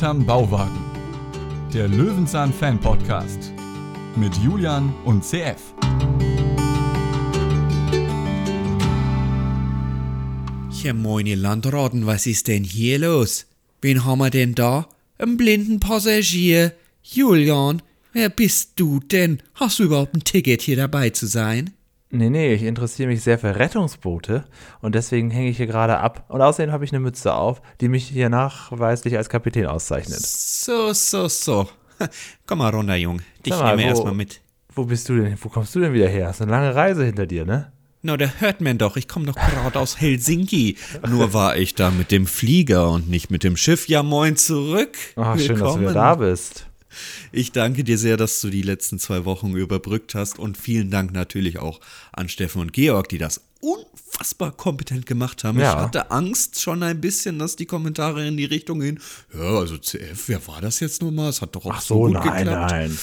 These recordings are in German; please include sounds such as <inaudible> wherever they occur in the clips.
Hinterm Bauwagen. Der Löwenzahn Fan Podcast mit Julian und CF. Ja, ihr Landraten, was ist denn hier los? Wen haben wir denn da? Einen blinden Passagier. Julian, wer bist du denn? Hast du überhaupt ein Ticket, hier dabei zu sein? Nee, nee, ich interessiere mich sehr für Rettungsboote und deswegen hänge ich hier gerade ab. Und außerdem habe ich eine Mütze auf, die mich hier nachweislich als Kapitän auszeichnet. So, so, so. Komm mal runter, Jung. Dich mal, nehmen wir erstmal mit. Wo bist du denn? Wo kommst du denn wieder her? Hast eine lange Reise hinter dir, ne? Na, da hört man doch, ich komme doch gerade aus Helsinki. Nur war ich da mit dem Flieger und nicht mit dem Schiff. Ja, moin zurück. Ach, schön, dass du wieder da bist. Ich danke dir sehr, dass du die letzten zwei Wochen überbrückt hast und vielen Dank natürlich auch an Steffen und Georg, die das unfassbar kompetent gemacht haben. Ja. Ich hatte Angst schon ein bisschen, dass die Kommentare in die Richtung gehen. Ja, also CF, wer war das jetzt nun mal? Es hat doch auch Ach so, so, gut nein, geklappt. nein.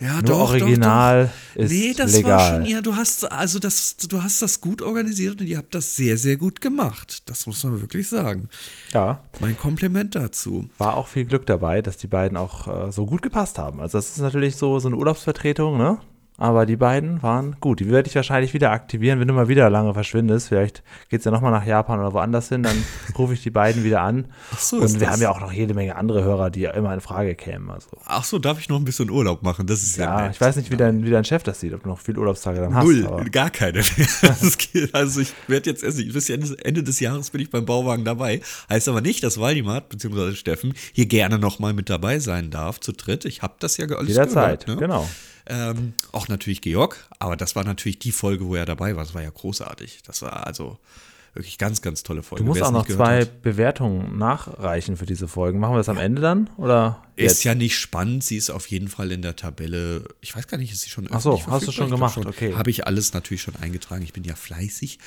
Ja, Nur doch, Original doch, doch. ist Nee, das legal. war schon, ja, du hast, also das, du hast das gut organisiert und ihr habt das sehr, sehr gut gemacht. Das muss man wirklich sagen. Ja, Mein Kompliment dazu. war auch viel Glück dabei, dass die beiden auch äh, so gut gepasst haben. Also das ist natürlich so, so eine Urlaubsvertretung, ne? Aber die beiden waren gut. Die werde ich wahrscheinlich wieder aktivieren, wenn du mal wieder lange verschwindest. Vielleicht geht es ja nochmal nach Japan oder woanders hin, dann <laughs> rufe ich die beiden wieder an. Ach so, ist Und wir das- haben ja auch noch jede Menge andere Hörer, die ja immer in Frage kämen. Also. Ach so, darf ich noch ein bisschen Urlaub machen? Das ist ja, Ja, ich weiß nicht, wie dein, wie dein Chef das sieht, ob du noch viel Urlaubstage dann hast. Null, aber- gar keine <laughs> geht- also ich werde jetzt erst, bis Ende, des Jahres bin ich beim Bauwagen dabei. Heißt aber nicht, dass Waldimar bzw. Steffen hier gerne nochmal mit dabei sein darf, zu dritt. Ich habe das ja alles Jederzeit, gehört. Ne? genau. Ähm, auch natürlich Georg, aber das war natürlich die Folge, wo er dabei war. Das war ja großartig. Das war also wirklich ganz, ganz tolle Folge. Du musst auch noch zwei hat. Bewertungen nachreichen für diese Folgen. Machen wir das am Ende dann? Oder Ist ja nicht spannend, sie ist auf jeden Fall in der Tabelle. Ich weiß gar nicht, ist sie schon Ach so, hast du schon gemacht, glaub okay. Habe ich alles natürlich schon eingetragen. Ich bin ja fleißig.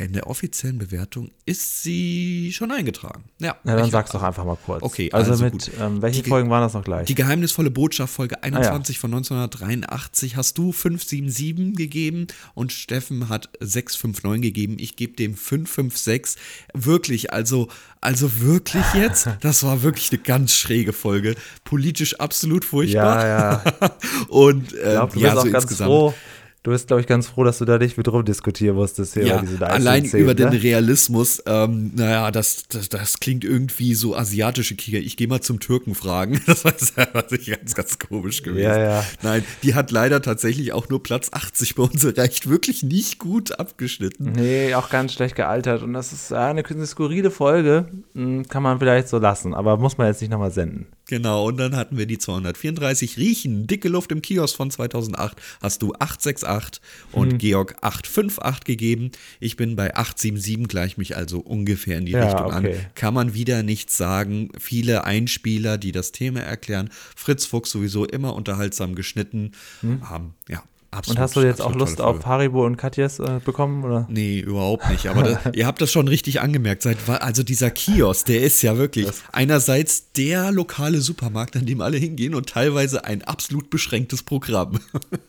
In der offiziellen Bewertung ist sie schon eingetragen. Ja, Na, dann sag's doch einfach mal kurz. Okay, also, also mit, ähm, welche Die- Folgen waren das noch gleich? Die geheimnisvolle Botschaft, Folge Ah, 21 von 1983, hast du 577 gegeben und Steffen hat 659 gegeben. Ich gebe dem 556. Wirklich, also, also wirklich jetzt, <laughs> das war wirklich eine ganz schräge Folge. Politisch absolut furchtbar. ja, ja. <laughs> Und Ich äh, glaube, du ja, bist so auch ganz insgesamt. froh. Du bist, glaube ich, ganz froh, dass du da nicht mit rumdiskutieren musstest hier Ja, über diese allein Szenen, über den ne? Realismus, ähm, naja, das, das, das klingt irgendwie so asiatische Krieger. Ich gehe mal zum Türken fragen. <laughs> Das war sich ganz, ganz komisch gewesen. Ja, ja. Nein, die hat leider tatsächlich auch nur Platz 80 bei uns erreicht. Wirklich nicht gut abgeschnitten. Nee, auch ganz schlecht gealtert. Und das ist eine, eine skurrile Folge. Hm, Kann man vielleicht so lassen, aber muss man jetzt nicht nochmal senden. Genau, und dann hatten wir die 234 Riechen, dicke Luft im Kiosk von 2008, hast du 868 und Hm. Georg 858 gegeben. Ich bin bei 877, gleich mich also ungefähr in die Ja, Richtung an. okay. Kann man wieder nichts sagen. Viele Einspieler, die das Thema erklären. Fritz Fuchs sowieso immer unterhaltsam geschnitten. Ähm, ja, absolut. Und hast du jetzt auch Lust auf. Haribo und Katjes äh, bekommen? Oder? Nee, überhaupt nicht. Aber das, <laughs> ihr habt das schon richtig angemerkt. Seit, also dieser Kiosk, der ist ja wirklich einerseits der lokale Supermarkt, an dem alle hingehen und teilweise ein absolut beschränktes Programm.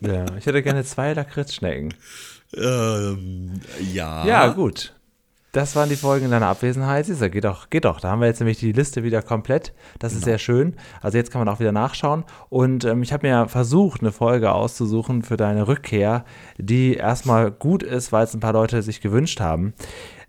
Ja, ich hätte gerne zwei Lakritzschnecken. <laughs> ähm, ja. Ja, gut. Das waren die Folgen in deiner Abwesenheit. Siehst du, geht doch, geht doch. Da haben wir jetzt nämlich die Liste wieder komplett. Das ist sehr schön. Also jetzt kann man auch wieder nachschauen. Und ähm, ich habe mir versucht, eine Folge auszusuchen für deine Rückkehr, die erstmal gut ist, weil es ein paar Leute sich gewünscht haben.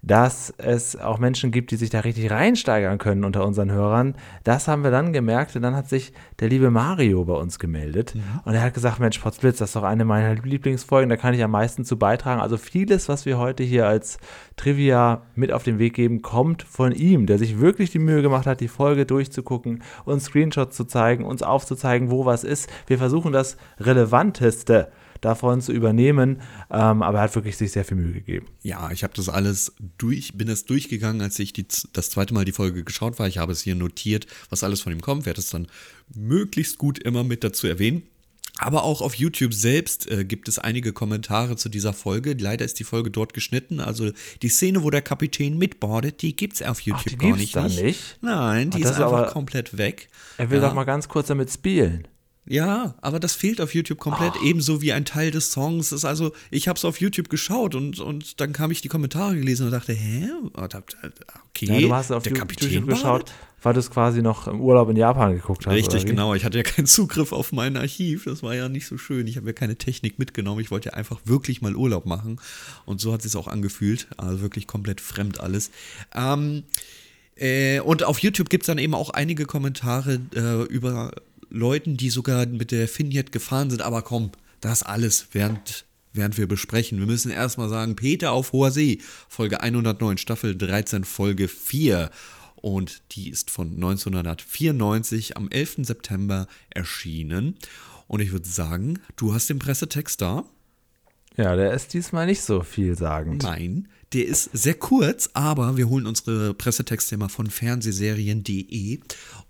Dass es auch Menschen gibt, die sich da richtig reinsteigern können unter unseren Hörern. Das haben wir dann gemerkt und dann hat sich der liebe Mario bei uns gemeldet und er hat gesagt, Mensch, Potzblitz, das ist doch eine meiner Lieblingsfolgen, da kann ich am meisten zu beitragen. Also vieles, was wir heute hier als Trivia mit auf den Weg geben, kommt von ihm, der sich wirklich die Mühe gemacht hat, die Folge durchzugucken, uns Screenshots zu zeigen, uns aufzuzeigen, wo was ist. Wir versuchen das Relevanteste davon zu übernehmen, ähm, aber er hat wirklich sich sehr viel Mühe gegeben. Ja, ich habe das alles durch, bin es durchgegangen, als ich die, das zweite Mal die Folge geschaut war. Ich habe es hier notiert, was alles von ihm kommt, werde es dann möglichst gut immer mit dazu erwähnen. Aber auch auf YouTube selbst äh, gibt es einige Kommentare zu dieser Folge. Leider ist die Folge dort geschnitten. Also die Szene, wo der Kapitän mitbordet, die gibt es auf YouTube die gar nicht, da nicht? Nein, die Ach, das ist ist einfach aber- komplett weg. Er will Ja. doch mal ganz kurz damit spielen. Ja, aber das fehlt auf YouTube komplett, ebenso wie ein Teil des Songs. Das ist also, ich habe es auf YouTube geschaut und, und dann kam ich die Kommentare gelesen und dachte, hä? Da- Okay, Ja, du hast auf der Ju- Kapitän YouTube geschaut, weil du es quasi noch im Urlaub in Japan geguckt hast. Richtig, genau. Ich hatte ja keinen Zugriff auf mein Archiv. Das war ja nicht so schön. Ich habe ja keine Technik mitgenommen. Ich wollte ja einfach wirklich mal Urlaub machen. Und so hat es auch angefühlt. Also wirklich komplett fremd alles. Ähm, äh, und auf YouTube gibt es dann eben auch einige Kommentare äh, über Leuten, die sogar mit der Finjet gefahren sind. Aber komm, das alles während, während wir besprechen. Wir müssen erstmal sagen, Peter auf hoher See, Folge 109, Staffel 13, Folge 4. Und die ist von 1994 am 11. September erschienen. Und ich würde sagen, du hast den Pressetext da. Ja, der ist diesmal nicht so vielsagend. Nein, der ist sehr kurz, aber wir holen unsere Pressetexte immer von fernsehserien.de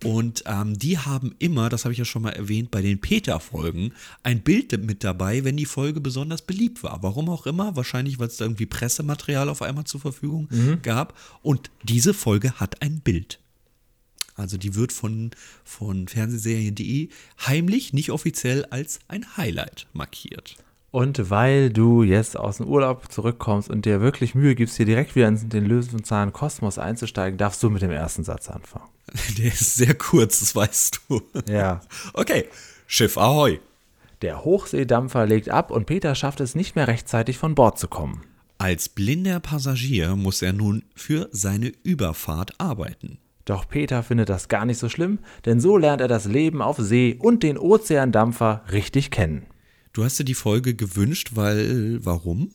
und ähm, die haben immer, das habe ich ja schon mal erwähnt, bei den Peter-Folgen ein Bild mit dabei, wenn die Folge besonders beliebt war. Warum auch immer, wahrscheinlich, weil es da irgendwie Pressematerial auf einmal zur Verfügung gab. Und diese Folge hat ein Bild. Also die wird von, von Fernsehserien.de heimlich, nicht offiziell, als ein Highlight markiert. Und weil du jetzt aus dem Urlaub zurückkommst und dir wirklich Mühe gibst, hier direkt wieder in den Löwenzahn Kosmos einzusteigen, darfst du mit dem ersten Satz anfangen. <laughs> Der ist sehr kurz, das weißt du. Ja. <laughs> Okay, Schiff Ahoi. Der Hochseedampfer legt ab und Peter schafft es nicht mehr rechtzeitig von Bord zu kommen. Als blinder Passagier muss er nun für seine Überfahrt arbeiten. Doch Peter findet das gar nicht so schlimm, denn so lernt er das Leben auf See und den Ozeandampfer richtig kennen. Du hast dir die Folge gewünscht, weil warum?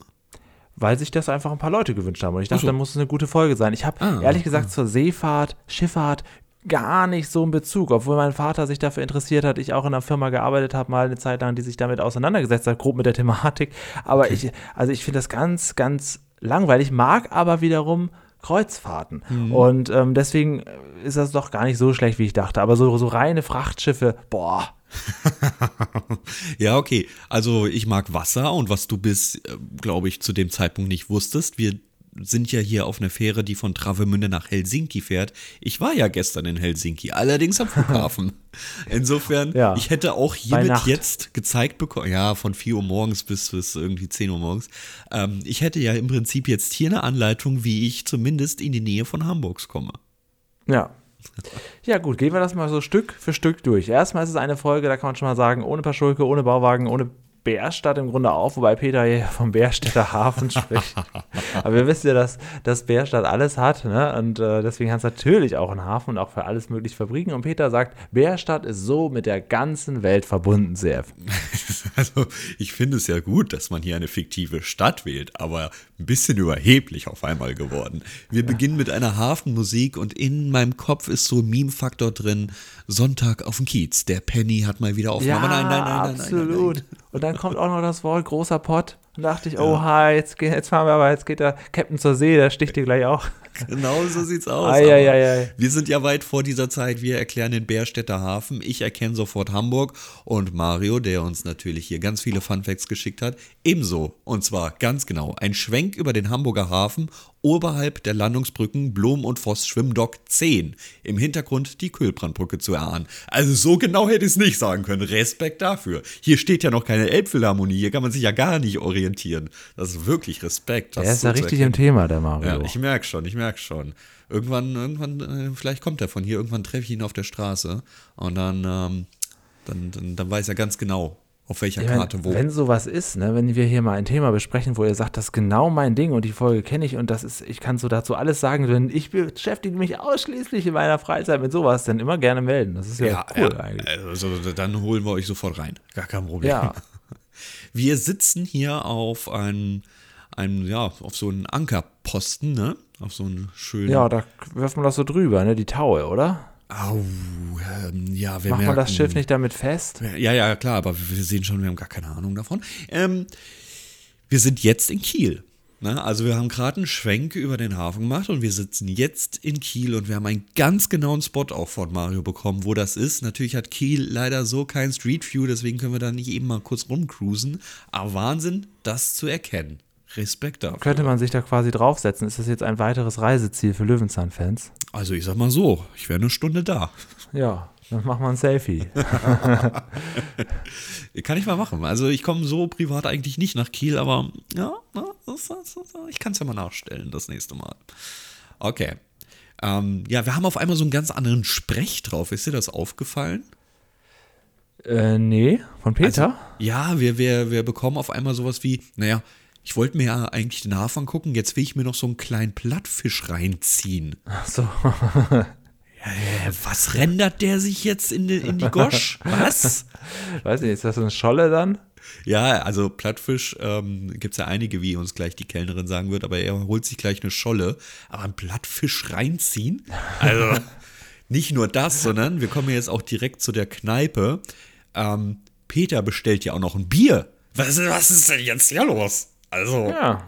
Weil sich das einfach ein paar Leute gewünscht haben. Und ich dachte, Ach so. da muss es eine gute Folge sein. Ich habe Ah, ehrlich gesagt zur Seefahrt, Schifffahrt gar nicht so einen Bezug, obwohl mein Vater sich dafür interessiert hat, ich auch in einer Firma gearbeitet habe, mal eine Zeit lang, die sich damit auseinandergesetzt hat, grob mit der Thematik. Aber ich, also ich finde das ganz, ganz langweilig, mag aber wiederum Kreuzfahrten. Mhm. Und ähm, deswegen ist das doch gar nicht so schlecht, wie ich dachte. Aber so, so reine Frachtschiffe, boah, <laughs> Ja, okay. Also ich mag Wasser und was du bis, äh, glaube ich, zu dem Zeitpunkt nicht wusstest, wir sind ja hier auf einer Fähre, die von Travemünde nach Helsinki fährt. Ich war ja gestern in Helsinki, allerdings am Flughafen. <laughs> Insofern, Ja. ich hätte auch hiermit jetzt gezeigt bekommen, ja, von 4 Uhr morgens bis, bis irgendwie 10 Uhr morgens. Ähm, ich hätte ja im Prinzip jetzt hier eine Anleitung, wie ich zumindest in die Nähe von Hamburgs komme. Ja. Ja, gut, gehen wir das mal so Stück für Stück durch. Erstmal ist es eine Folge, da kann man schon mal sagen, ohne Paschulke, ohne Bauwagen, ohne Bärstadt im Grunde auch, wobei Peter hier vom Bärstädter Hafen <laughs> spricht. Aber wir wissen ja, dass, dass Bärstadt alles hat, ne? Und äh, deswegen hat es natürlich auch einen Hafen und auch für alles mögliche Fabriken. Und Peter sagt, Bärstadt ist so mit der ganzen Welt verbunden, sehr. <laughs> Also, ich finde es ja gut, dass man hier eine fiktive Stadt wählt, aber ein bisschen überheblich auf einmal geworden. Wir beginnen mit einer Hafenmusik und in meinem Kopf ist so ein Meme-Faktor drin. Sonntag auf dem Kiez. Der Penny hat mal wieder offen. Ja, aber nein, nein, nein, nein, nein, absolut. nein, Und dann kommt auch noch das Wort großer Pott. Und dachte ich, oh hi, jetzt, geht- jetzt fahren wir aber, jetzt geht der Captain zur See, der sticht dir gleich auch. <laughs> Genau so sieht's aus. Ei, ei, ei. Wir sind ja weit vor dieser Zeit. Wir erklären den Bärstädter Hafen. Ich erkenne sofort Hamburg und Mario, der uns natürlich hier ganz viele Funfacts geschickt hat, ebenso. Und zwar ganz genau ein Schwenk über den Hamburger Hafen oberhalb der Landungsbrücken Blom und Voss Schwimmdock 10. Im Hintergrund die Kühlbrandbrücke zu erahnen. Also so genau hätte ich es nicht sagen können. Respekt dafür. Hier steht ja noch keine Elbphilharmonie. Hier kann man sich ja gar nicht orientieren. Das ist wirklich Respekt. das Der ist ja richtig erkennen. im Thema, der Mario. Ja, ich merke schon, ich merke schon. Irgendwann, irgendwann, äh, vielleicht kommt er von hier, irgendwann treffe ich ihn auf der Straße und dann, ähm, dann, dann, dann weiß er ganz genau, auf welcher Ich mein, Karte wo. Wenn sowas ist, ne, wenn wir hier mal ein Thema besprechen, wo ihr sagt, das ist genau mein Ding und die Folge kenne ich und das ist, ich kann so dazu alles sagen, denn ich beschäftige mich ausschließlich in meiner Freizeit mit sowas, dann immer gerne melden. Das ist ja, cool eigentlich. Also dann holen wir euch sofort rein. Gar kein Problem. Ja. <laughs> Wir sitzen hier auf einem, einem, ja, auf so einen Ankerposten, ne? Auf so einen schönen. Ja, da wirft man das so drüber, ne, die Taue, oder? Au, ähm, ja, wir Macht merken, man das Schiff nicht damit fest? Ja, ja, klar, aber wir sehen schon, wir haben gar keine Ahnung davon. Ähm, wir sind jetzt in Kiel. Ne? Also wir haben gerade einen Schwenk über den Hafen gemacht und wir sitzen jetzt in Kiel und wir haben einen ganz genauen Spot auch von Mario bekommen, wo das ist. Natürlich hat Kiel leider so kein Street View, deswegen können wir da nicht eben mal kurz rumcruisen. Aber Wahnsinn, das zu erkennen. Respekt dafür. Könnte man sich da quasi draufsetzen? Ist das jetzt ein weiteres Reiseziel für Löwenzahn-Fans? Also ich sag mal so, ich wäre eine Stunde da. Ja, dann machen wir ein Selfie. <laughs> Kann ich mal machen. Also ich komme so privat eigentlich nicht nach Kiel, aber ja, ich kann es ja mal nachstellen das nächste Mal. Okay. Ähm, ja, wir haben auf einmal so einen ganz anderen Sprech drauf. Ist dir das aufgefallen? Äh, nee, von Peter? Also, ja, wir, wir, wir bekommen auf einmal sowas wie, naja, ich wollte mir ja eigentlich den Hafer gucken, jetzt will ich mir noch so einen kleinen Plattfisch reinziehen. Ach so. Äh, was rendert der sich jetzt in die, in die Gosch? Was? <laughs> Weiß nicht, ist das eine Scholle dann? Ja, also Plattfisch ähm, gibt es ja einige, wie uns gleich die Kellnerin sagen wird, aber er holt sich gleich eine Scholle. Aber einen Plattfisch reinziehen? Also <laughs> nicht nur das, sondern wir kommen jetzt auch direkt zu der Kneipe. Ähm, Peter bestellt ja auch noch ein Bier. Was, was ist denn jetzt hier los? Also, Ja.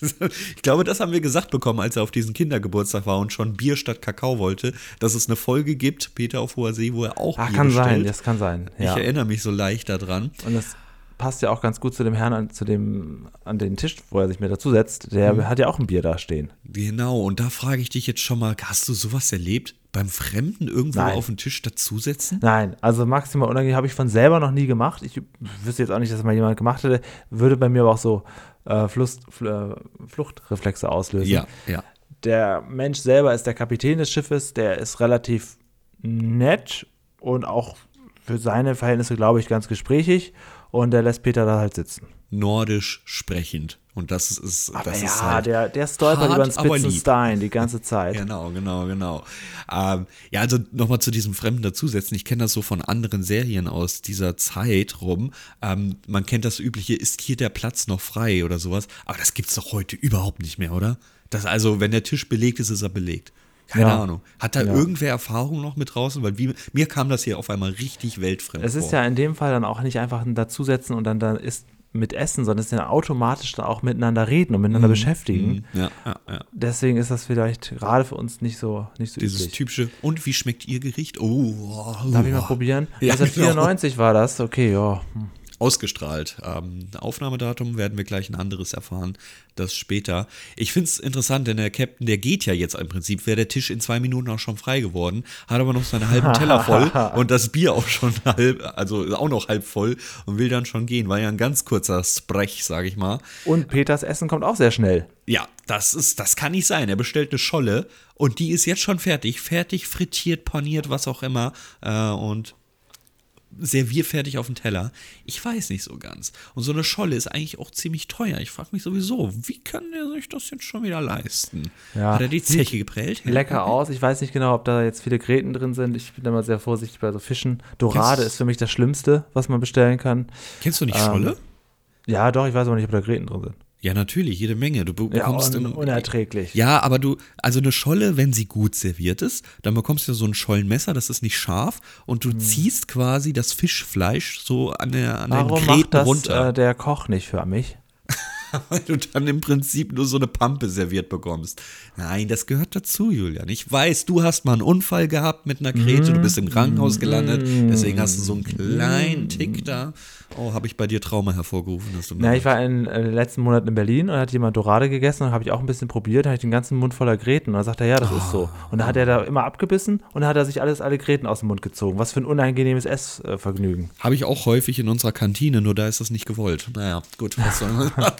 <laughs> ich glaube, das haben wir gesagt bekommen, als er auf diesen Kindergeburtstag war und schon Bier statt Kakao wollte, dass es eine Folge gibt, Peter auf hoher See, wo er auch Ach, Bier kann bestellt. sein, das kann sein. Ja. Ich erinnere mich so leicht daran. Und das passt ja auch ganz gut zu dem Herrn an, zu dem, an den Tisch, wo er sich mit dazu setzt. Der Mhm. hat ja auch ein Bier da stehen. Genau, und da frage ich dich jetzt schon mal, hast du sowas erlebt? Beim Fremden irgendwo Nein. auf den Tisch dazusetzen? Nein, also maximal unangenehm habe ich von selber noch nie gemacht. Ich wüsste jetzt auch nicht, dass mal jemand gemacht hätte. Würde bei mir aber auch so äh, Flucht, Fl- äh, Fluchtreflexe auslösen. Ja, ja. Der Mensch selber ist der Kapitän des Schiffes. Der ist relativ nett und auch für seine Verhältnisse, glaube ich, ganz gesprächig. Und der lässt Peter da halt sitzen. Nordisch sprechend. Und das ist, Aber das ja, ist halt der, der stolpert hart, über den. Spitzenstein die ganze <laughs> Zeit. Genau, genau, genau. Ähm, ja, also nochmal zu diesem Fremden dazusetzen. Ich kenne das so von anderen Serien aus dieser Zeit rum. Ähm, man kennt das übliche, ist hier der Platz noch frei oder sowas. Aber das gibt's doch heute überhaupt nicht mehr, oder? Das also, wenn der Tisch belegt ist, ist er belegt. Keine Ja. Ahnung. Hat da Ja. irgendwer Erfahrung noch mit draußen? Weil wie, mir kam das hier auf einmal richtig weltfremd Es ist vor. ja in dem Fall dann auch nicht einfach ein Dazusetzen und dann da ist mit Essen, sondern es ist ja automatisch dann auch miteinander reden und miteinander beschäftigen. ja, ja, ja. Deswegen ist das vielleicht gerade für uns nicht so, nicht so Dieses üblich. typische, und wie schmeckt Ihr Gericht? Oh, oh, Darf ich mal probieren? Ja, 1994 war das. Okay, ja. Hm. Ausgestrahlt. Ähm, Aufnahmedatum werden wir gleich ein anderes erfahren, das später. Ich finde es interessant, denn der Captain, der geht ja jetzt im Prinzip, wäre der Tisch in zwei Minuten auch schon frei geworden, hat aber noch seinen halben Teller voll <laughs> und das Bier auch schon halb, also auch noch halb voll und will dann schon gehen. War ja ein ganz kurzer Sprech, sage ich mal. Und Peters Essen kommt auch sehr schnell. Ja, das ist, das kann nicht sein. Er bestellt eine Scholle und die ist jetzt schon fertig. Fertig, frittiert, paniert, was auch immer. Äh, und servierfertig auf dem Teller. Ich weiß nicht so ganz. Und so eine Scholle ist eigentlich auch ziemlich teuer. Ich frage mich sowieso, wie kann der sich das jetzt schon wieder leisten? Ja. Hat er die Zeche geprellt? Lecker aus. Ich weiß nicht genau, ob da jetzt viele Gräten drin sind. Ich bin da mal sehr vorsichtig bei so Fischen. Dorade Kennst- ist für mich das Schlimmste, was man bestellen kann. Kennst du nicht Ähm, Scholle? Ja, doch, ich weiß aber nicht, ob da Gräten drin sind. Ja, natürlich, jede Menge. Du be- Ja, bekommst un unerträglich. Ja, aber du, also eine Scholle, wenn sie gut serviert ist, dann bekommst du so ein Schollenmesser, das ist nicht scharf und du ziehst quasi das Fischfleisch so an der an den Hm. Warum Gräten macht das runter, äh, der Koch nicht für mich? <laughs> weil du dann im Prinzip nur so eine Pampe serviert bekommst. Nein, das gehört dazu, Julian. Ich weiß, du hast mal einen Unfall gehabt mit einer Krete, du bist im Krankenhaus gelandet, deswegen hast du so einen kleinen Tick da. Oh, habe ich bei dir Trauma hervorgerufen, dass du Na, ich war in äh, den letzten Monaten in Berlin und hat jemand Dorade gegessen und habe ich auch ein bisschen probiert, habe ich den ganzen Mund voller Gräten und dann sagt er, ja, das ist so. Und dann hat er da immer abgebissen und dann hat er sich alles, alle Gräten aus dem Mund gezogen. Was für ein unangenehmes Essvergnügen. Habe ich auch häufig in unserer Kantine, nur da ist das nicht gewollt. Naja, gut, was soll man <laughs> machen?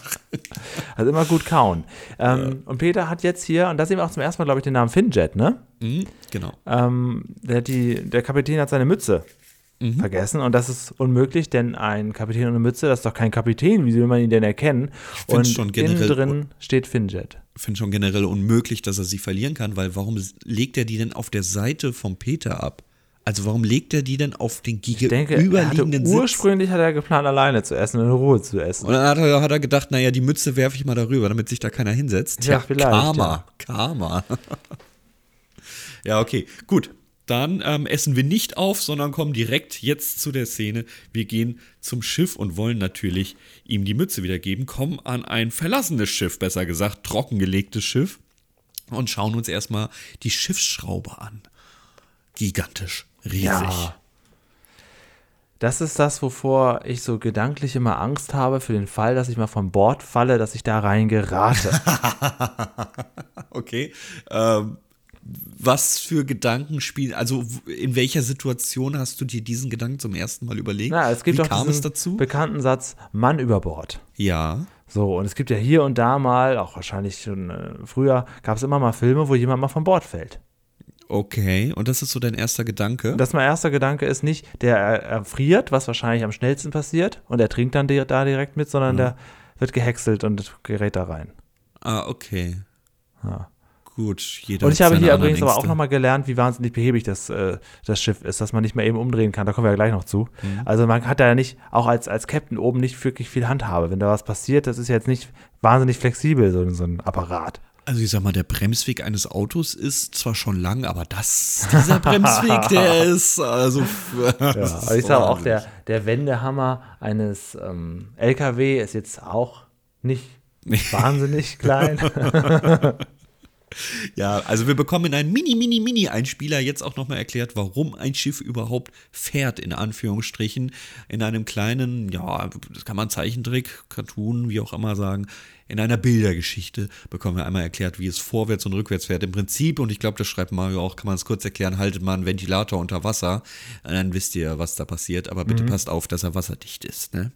Also immer gut kauen. Ähm, Und Peter hat jetzt hier, und da sehen wir auch zum ersten Mal, glaube ich, den Namen Finjet, ne? Mhm, genau. Ähm, der, die, der Kapitän hat seine Mütze vergessen und das ist unmöglich, denn ein Kapitän ohne Mütze, das ist doch kein Kapitän, wie will man ihn denn erkennen? find's Und schon generell- drin steht Finjet. finde schon generell unmöglich, dass er sie verlieren kann, weil warum legt er die denn auf der Seite vom Peter ab? Also warum legt er die denn auf den Ich er gegenüberliegenden Sitz? ursprünglich hat er geplant, alleine zu essen in Ruhe zu essen. Und dann hat er, hat er gedacht, naja, die Mütze werfe ich mal darüber, damit sich da keiner hinsetzt. Ja, vielleicht, Karma, Karma. <laughs> ja, okay, gut. Dann ähm, essen wir nicht auf, sondern kommen direkt jetzt zu der Szene. Wir gehen zum Schiff und wollen natürlich ihm die Mütze wiedergeben, kommen an ein verlassenes Schiff, besser gesagt, trockengelegtes Schiff und schauen uns erstmal die Schiffsschraube an. Gigantisch, riesig. Ja. Das ist das, wovor ich so gedanklich immer Angst habe, für den Fall, dass ich mal von Bord falle, dass ich da rein gerate. <laughs> Okay. Ähm, was für Gedanken spielen, also in welcher Situation hast du dir diesen Gedanken zum ersten Mal überlegt? Na, es gibt Wie auch kam es dazu? bekannten Satz, Mann über Bord. Ja. So, und es gibt ja hier und da mal, auch wahrscheinlich schon äh, früher, gab es immer mal Filme, wo jemand mal von Bord fällt. Okay, und das ist so dein erster Gedanke? Dass mein erster Gedanke ist nicht, der erfriert, was wahrscheinlich am schnellsten passiert, und er trinkt dann da direkt mit, sondern der wird gehäckselt und gerät da rein. Ah, okay. Ja. Gut, jeder Und ich habe hier übrigens aber auch nochmal gelernt, wie wahnsinnig behäbig das, äh, das Schiff ist, dass man nicht mehr eben umdrehen kann. Da kommen wir ja gleich noch zu. Mhm. Also man hat da ja nicht, auch als, als Captain oben nicht wirklich viel Handhabe. Wenn da was passiert, das ist ja jetzt nicht wahnsinnig flexibel, so, so ein Apparat. Also ich sag mal, der Bremsweg eines Autos ist zwar schon lang, aber das, dieser Bremsweg, der <laughs> ist also. Ja, <laughs> aber ich sage auch, der, der Wendehammer eines ähm, LKW ist jetzt auch nicht <laughs> wahnsinnig klein. Ja, also wir bekommen in einem Mini, Mini, Mini-Einspieler jetzt auch nochmal erklärt, warum ein Schiff überhaupt fährt, in Anführungsstrichen, in einem kleinen, ja, das kann man Zeichentrick, Cartoon, wie auch immer sagen, in einer Bildergeschichte bekommen wir einmal erklärt, wie es vorwärts und rückwärts fährt. Im Prinzip, und ich glaube, das schreibt Mario auch, kann man es kurz erklären, haltet mal einen Ventilator unter Wasser, dann wisst ihr, was da passiert, aber bitte passt auf, dass er wasserdicht ist, ne?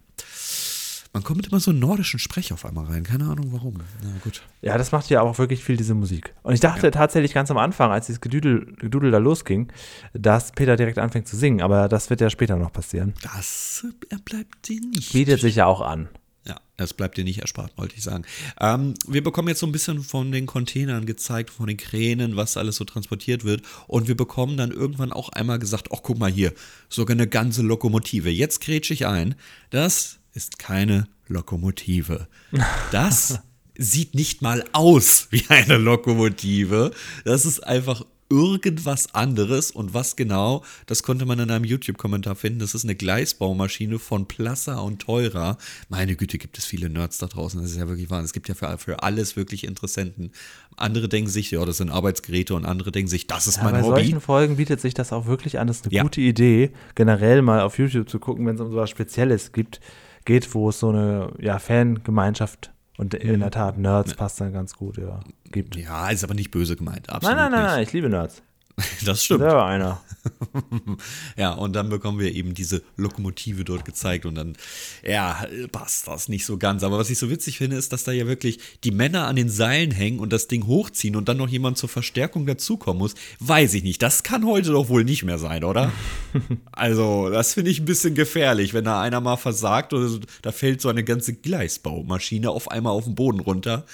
Man kommt mit immer so einen nordischen Sprech auf einmal rein, keine Ahnung warum. Na gut. Ja, das macht ja auch wirklich viel, diese Musik. Und ich dachte tatsächlich ganz am Anfang, als dieses Gedudel, Gedudel da losging, dass Peter direkt anfängt zu singen. Aber das wird ja später noch passieren. Das äh, bleibt dir nicht. Bietet sich ja auch an. Ja, das bleibt dir nicht erspart, wollte ich sagen. Ähm, wir bekommen jetzt so ein bisschen von den Containern gezeigt, von den Kränen, was alles so transportiert wird. Und wir bekommen dann irgendwann auch einmal gesagt, ach guck mal hier, sogar eine ganze Lokomotive. Jetzt grätsche ich ein. Das ist keine Lokomotive. <laughs> Das sieht nicht mal aus wie eine Lokomotive. Das ist einfach irgendwas anderes und was genau, das konnte man in einem YouTube-Kommentar finden. Das ist eine Gleisbaumaschine von Plassa und Teurer. Meine Güte, gibt es viele Nerds da draußen. Das ist ja wirklich wahr. Es gibt ja für, für alles wirklich Interessenten. Andere denken sich, ja, das sind Arbeitsgeräte und andere denken sich, das ist Ja, mein bei Hobby. solchen Folgen bietet sich das auch wirklich an. Das ist eine Ja. gute Idee, generell mal auf YouTube zu gucken, wenn es um so was Spezielles gibt, geht, wo es so eine ja, Fangemeinschaft und in der Tat Nerds passt dann ganz gut, ja, gibt. Ja, ist aber nicht böse gemeint. Nein, Absolut nein, nein, nicht. nein, ich liebe Nerds. <laughs> Das stimmt. Selber einer. <laughs> Ja, und dann bekommen wir eben diese Lokomotive dort gezeigt und dann, ja, passt das nicht so ganz. Aber was ich so witzig finde, ist, dass da ja wirklich die Männer an den Seilen hängen und das Ding hochziehen und dann noch jemand zur Verstärkung dazukommen muss. Weiß ich nicht. Das kann heute doch wohl nicht mehr sein, oder? <laughs> also, das finde ich ein bisschen gefährlich, wenn da einer mal versagt oder so, da fällt so eine ganze Gleisbaumaschine auf einmal auf den Boden runter.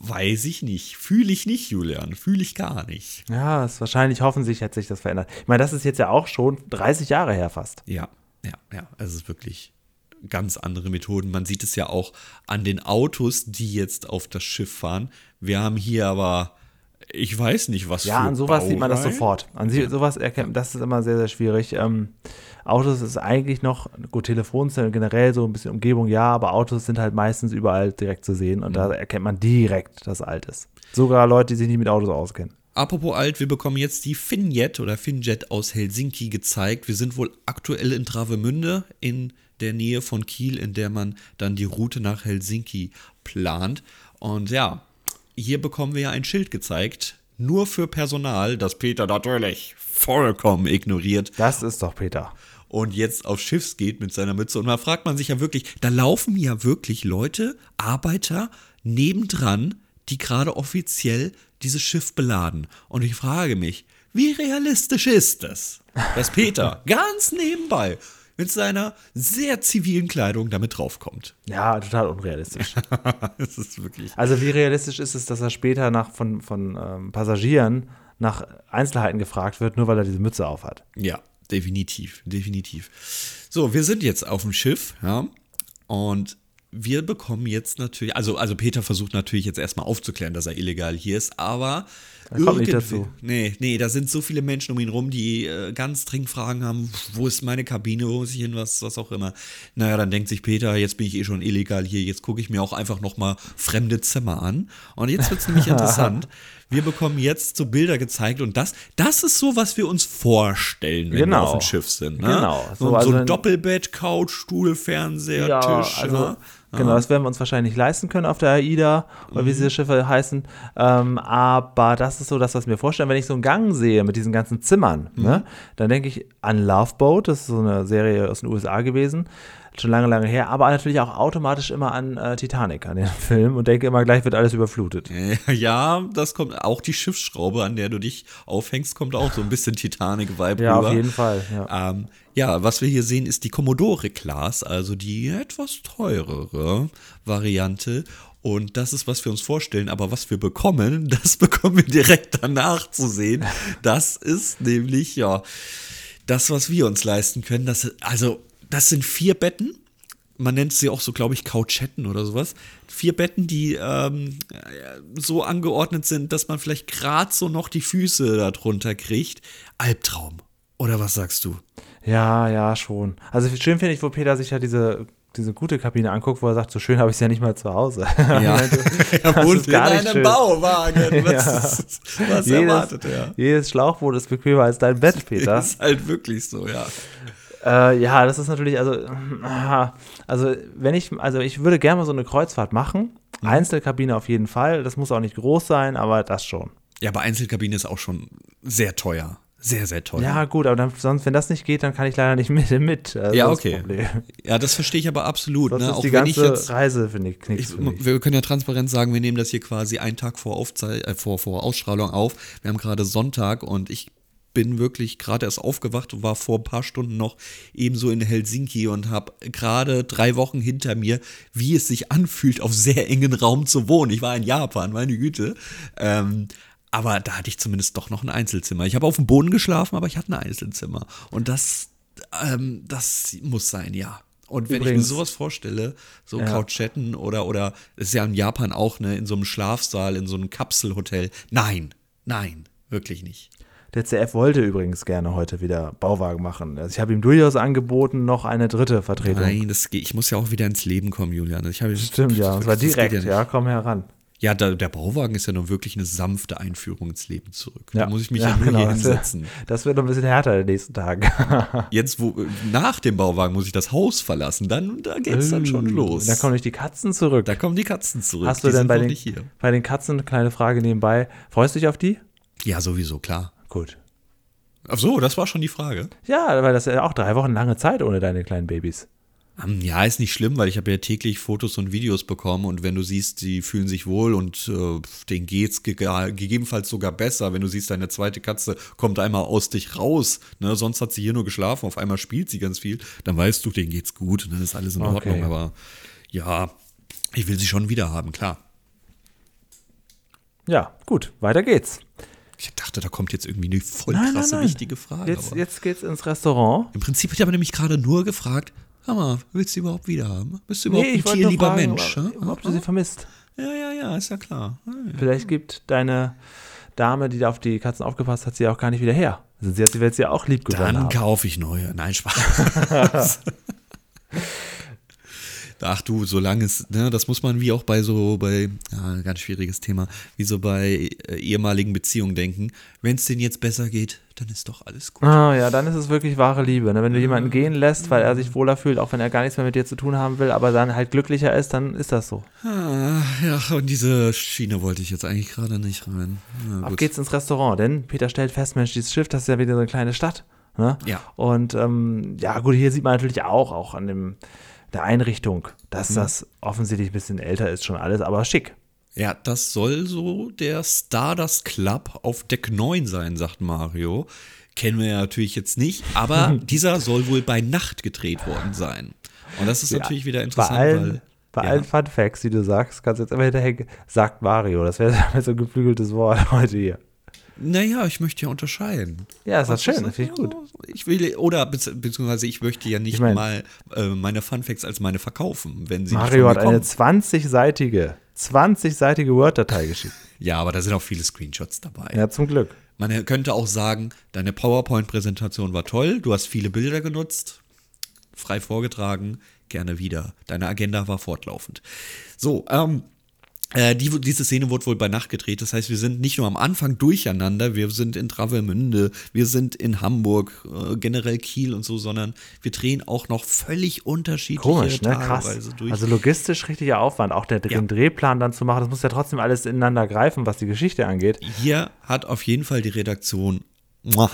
Weiß ich nicht. Fühle ich nicht, Julian. Fühle ich gar nicht. Ja, ist wahrscheinlich, hoffentlich hat sich das verändert. Ich meine, das ist jetzt ja auch schon 30 Jahre her fast. Ja, ja, ja. Es ist wirklich ganz andere Methoden. Man sieht es ja auch an den Autos, die jetzt auf das Schiff fahren. Wir haben hier aber, ich weiß nicht, was Ja, an sowas sieht man das Baureihen. sofort. An sie, sowas erkennt, das ist immer sehr, sehr schwierig. Ähm, Autos ist eigentlich noch, gut, Telefonzellen generell so ein bisschen Umgebung, ja, aber Autos sind halt meistens überall direkt zu sehen und Mhm. da erkennt man direkt, dass alt ist. Sogar Leute, die sich nicht mit Autos auskennen. Apropos alt, wir bekommen jetzt die Finjet oder Finjet aus Helsinki gezeigt. Wir sind wohl aktuell in Travemünde in der Nähe von Kiel, in der man dann die Route nach Helsinki plant. Und ja, hier bekommen wir ja ein Schild gezeigt, nur für Personal, das Peter natürlich vollkommen ignoriert Das ist doch Peter. Und jetzt auf Schiffs geht mit seiner Mütze. Und da fragt man sich ja wirklich, da laufen ja wirklich Leute, Arbeiter nebendran, die gerade offiziell dieses Schiff beladen. Und ich frage mich, wie realistisch ist es, dass Peter <laughs> ganz nebenbei mit seiner sehr zivilen Kleidung damit draufkommt? Ja, total unrealistisch. <laughs> das ist wirklich. Also wie realistisch ist es, dass er später nach, von, von ähm, Passagieren nach Einzelheiten gefragt wird, nur weil er diese Mütze aufhat? Ja, definitiv, definitiv. So, wir sind jetzt auf dem Schiff, ja, und wir bekommen jetzt natürlich, also, also Peter versucht natürlich jetzt erstmal aufzuklären, dass er illegal hier ist, aber Er kommt nicht dazu. Nee, nee, da sind so viele Menschen um ihn rum, die äh, ganz dringend Fragen haben, wo ist meine Kabine, wo muss ich hin, was, was auch immer. Naja, dann denkt sich Peter, jetzt bin ich eh schon illegal hier, jetzt gucke ich mir auch einfach nochmal fremde Zimmer an. Und jetzt wird es nämlich <laughs> interessant. Wir bekommen jetzt so Bilder gezeigt und das, das ist so, was wir uns vorstellen, wenn wir Genau. auf dem Schiff sind. Ne? Genau. So, So, so, also ein ein- Doppelbett, Couch, Stuhl, Fernseher, Ja, Tisch. also ja. genau, das werden wir uns wahrscheinlich nicht leisten können auf der AIDA oder Mhm. wie diese Schiffe heißen. Ähm, aber das ist so das, was ich mir vorstelle. Wenn ich so einen Gang sehe mit diesen ganzen Zimmern, Mhm. ne, dann denke ich an Love Boat. Das ist so eine Serie aus den USA gewesen. Schon lange, lange her, aber natürlich auch automatisch immer an äh, Titanic, an den <laughs> Film und denke immer, gleich wird alles überflutet. Ja, das kommt auch die Schiffsschraube, an der du dich aufhängst, kommt auch so ein bisschen Titanic-Vibe Ja, rüber. auf jeden Fall. Ja. Ähm, ja, was wir hier sehen, ist die Commodore Class, also die etwas teurere Variante. Und das ist, was wir uns vorstellen. Aber was wir bekommen, <laughs> das bekommen wir direkt danach zu sehen. Das ist nämlich, ja, das, was wir uns leisten können. Das, also, das sind vier Betten. Man nennt sie auch so, glaube ich, Couchetten oder sowas. Vier Betten, die ähm, so angeordnet sind, dass man vielleicht gerade so noch die Füße darunter kriegt. Albtraum. Oder was sagst du? ja, ja, schon. Also schön finde ich, wo Peter sich ja diese, diese gute Kabine anguckt, wo er sagt, so schön habe ich es ja nicht mal zu Hause. Ja, <laughs> er wohnt ist <laughs> in gar nicht einem schön. Bauwagen. <laughs> Was, Ja. ist, was jedes, erwartet er? jedes Schlauchboot ist bequemer als dein Bett, Peter. Das ist halt wirklich so, ja. Äh, ja, das ist natürlich, also, ah, also wenn ich, also ich würde gerne mal so eine Kreuzfahrt machen. Mhm. Einzelkabine auf jeden Fall. Das muss auch nicht groß sein, aber das schon. Ja, aber Einzelkabine ist auch schon sehr teuer. Sehr, sehr teuer. Ja, gut, aber dann, sonst, wenn das nicht geht, dann kann ich leider nicht <laughs> mit. mit. Also Ja, das das okay. Problem. Ja, das verstehe ich aber absolut. Sonst Ne? Auch die wenn ich ganze jetzt. Reise, finde ich, Ich, nichts für mich. wir können ja transparent sagen, wir nehmen das hier quasi einen Tag vor, Aufzei äh, vor, vor Ausstrahlung auf. Wir haben gerade Sonntag und ich bin wirklich gerade erst aufgewacht und war vor ein paar Stunden noch ebenso in Helsinki und habe gerade drei Wochen hinter mir, wie es sich anfühlt, auf sehr engen Raum zu wohnen. Ich war in Japan, meine Güte. Ähm, aber da hatte ich zumindest doch noch ein Einzelzimmer. Ich habe auf dem Boden geschlafen, aber ich hatte ein Einzelzimmer. Und das, ähm, das muss sein, ja. Und wenn ich Übrigens- mir sowas vorstelle, so Ja. Couchetten oder, oder, ist ja in Japan auch, ne, in so einem Schlafsaal, in so einem Kapselhotel. Nein, nein, wirklich nicht. Der CF wollte übrigens gerne heute wieder Bauwagen machen. Also ich habe ihm durchaus angeboten, noch eine dritte Vertretung. Nein, das geht, ich muss ja auch wieder ins Leben kommen, Julian. Ich habe, Stimmt, ja. Das geht direkt, ja ja, nicht. komm heran. Ja, da, der Bauwagen ist ja nun wirklich eine sanfte Einführung ins Leben zurück. Ja. Da muss ich mich Ja, ja, nur genau, hier das hinsetzen. <laughs> Das wird noch ein bisschen härter in den nächsten Tagen. <laughs> Jetzt, wo, nach dem Bauwagen muss ich das Haus verlassen. Dann, da geht's dann schon los. Dann kommen nicht die Katzen zurück. da kommen die Katzen zurück. Hast du die denn bei den, bei den Katzen, kleine Frage nebenbei, freust du dich auf die? Ja, sowieso, klar. Gut. Ach so, das war schon die Frage. Ja, weil das ist ja auch drei Wochen lange Zeit ohne deine kleinen Babys. Ja, ist nicht schlimm, weil ich habe ja täglich Fotos und Videos bekommen und wenn du siehst, sie fühlen sich wohl und äh, denen geht's ge gegebenenfalls sogar besser, wenn du siehst, deine zweite Katze kommt einmal aus dich raus, ne, sonst hat sie hier nur geschlafen, auf einmal spielt sie ganz viel, dann weißt du, denen geht's gut und dann ist alles in Okay. Ordnung, aber ja, ich will sie schon wieder haben, klar. Ja, gut, weiter geht's. Ich dachte, da kommt jetzt irgendwie eine voll Nein, nein, krasse, nein. wichtige Frage. Jetzt, jetzt geht's ins Restaurant. Im Prinzip, ich habe nämlich gerade nur gefragt, Hammer, willst du sie überhaupt wieder haben? Bist du überhaupt ich ein tierlieber fragen, Mensch? ob, ob du sie vermisst. Ja, ja, ja, ist ja klar. Ja, ja. Vielleicht gibt deine Dame, die da auf die Katzen aufgepasst hat, sie auch gar nicht wieder her. Also sie hat sie, wird sie auch lieb gewonnen Dann kaufe ich neue. Nein, Spaß. <laughs> Ach du, solange es, ne, das muss man wie auch bei so, bei, ja, ganz schwieriges Thema, wie so bei äh, ehemaligen Beziehungen denken. Wenn es denen jetzt besser geht, dann ist doch alles gut. Ah, ja, dann ist es wirklich wahre Liebe. Ne? Wenn du jemanden gehen lässt, weil er sich wohler fühlt, auch wenn er gar nichts mehr mit dir zu tun haben will, aber dann halt glücklicher ist, dann ist das so. Ah, ja, und diese Schiene wollte ich jetzt eigentlich gerade nicht rein. Gut. geht's ins Restaurant, denn Peter stellt fest, Mensch, dieses Schiff, das ist ja wieder so eine kleine Stadt. Ne? Ja. Und ähm, ja, gut, hier sieht man natürlich auch, auch an dem, der Einrichtung, Mhm. dass das offensichtlich ein bisschen älter ist, schon alles, aber schick. Ja, das soll so der Stardust Club auf Deck 9 sein, sagt Mario. Kennen wir ja natürlich jetzt nicht, aber <laughs> dieser soll wohl bei Nacht gedreht worden sein. Und das ist natürlich wieder Bei interessant, allen, weil. bei ja. allen Fun Facts, die du sagst, kannst du jetzt immer hinterher, sagt Mario. Das wäre <laughs> so ein geflügeltes Wort heute hier. Naja, ich möchte ja unterscheiden. Ja, ist das schön, das finde ich gut. Ich will, oder bezieh- beziehungsweise ich möchte ja nicht Ich mein- mal äh, meine Funfacts als meine verkaufen, wenn sie Mario nicht hat eine kommen. 20-seitige, 20-seitige Word-Datei geschickt. Ja, aber da sind auch viele Screenshots dabei. Ja, zum Glück. Man könnte auch sagen, deine PowerPoint-Präsentation war toll, du hast viele Bilder genutzt, frei vorgetragen, gerne wieder. Deine Agenda war fortlaufend. So, ähm, äh, die, diese Szene wurde wohl bei Nacht gedreht. Das heißt, wir sind nicht nur am Anfang durcheinander, wir sind in Travemünde, wir sind in Hamburg, äh, generell Kiel und so, sondern wir drehen auch noch völlig unterschiedliche Komisch, ne? Krass. Durch. Also logistisch richtiger Aufwand, auch der, Ja. den Drehplan dann zu machen, das muss ja trotzdem alles ineinander greifen, was die Geschichte angeht. Hier hat auf jeden Fall die Redaktion muah,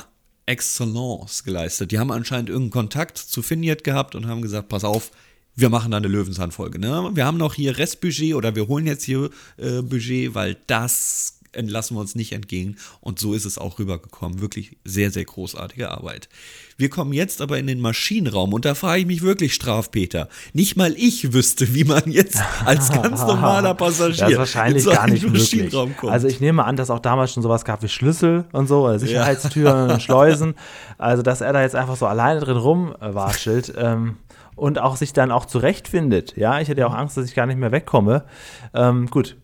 Excellence geleistet. Die haben anscheinend irgendeinen Kontakt zu Finiet gehabt und haben gesagt, pass auf, wir machen da eine Löwenzahnfolge. Ne? Wir haben noch hier Restbudget oder wir holen jetzt hier äh, Budget, weil das entlassen wir uns nicht entgegen. Und so ist es auch rübergekommen. Wirklich sehr, sehr großartige Arbeit. Wir kommen jetzt aber in den Maschinenraum und da frage ich mich wirklich, Strafpeter. Nicht mal ich wüsste, wie man jetzt als ganz <laughs> normaler Passagier Das ist wahrscheinlich in so gar nicht möglich. Maschinenraum kommt. Also ich nehme an, dass auch damals schon sowas gab wie Schlüssel und so, oder Sicherheitstüren und <laughs> Schleusen. Also dass er da jetzt einfach so alleine drin rumwatschelt ähm, und auch sich dann auch zurechtfindet. Ja, ich hätte ja auch Angst, dass ich gar nicht mehr wegkomme. Ähm, gut,